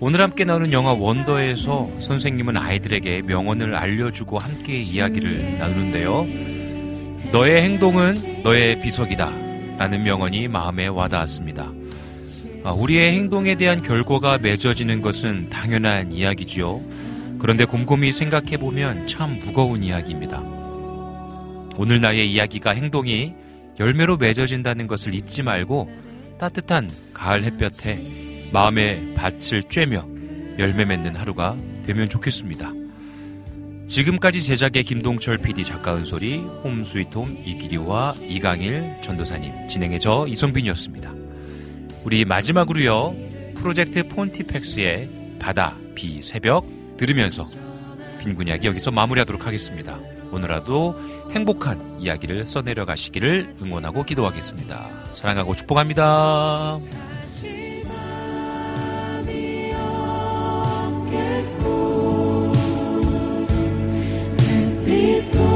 오늘 함께 나누는 영화 원더에서 선생님은 아이들에게 명언을 알려주고 함께 이야기를 나누는데요. 너의 행동은 너의 비석이다. 라는 명언이 마음에 와닿았습니다. 아, 우리의 행동에 대한 결과가 맺어지는 것은 당연한 이야기지요. 그런데 곰곰이 생각해보면 참 무거운 이야기입니다. 오늘 나의 이야기가 행동이 열매로 맺어진다는 것을 잊지 말고 따뜻한 가을 햇볕에 마음의 밭을 쬐며 열매 맺는 하루가 되면 좋겠습니다. 지금까지 제작의 김동철 PD 작가은 소리 홈스위트홈 이기리와 이강일 전도사님 진행의 저 이성빈이었습니다. 우리 마지막으로요 프로젝트 폰티팩스의 바다 비 새벽 들으면서 빈군 이야기 여기서 마무리하도록 하겠습니다. 오늘라도 행복한 이야기를 써내려 가시기를 응원하고 기도하겠습니다. 사랑하고 축복합니다. 빛도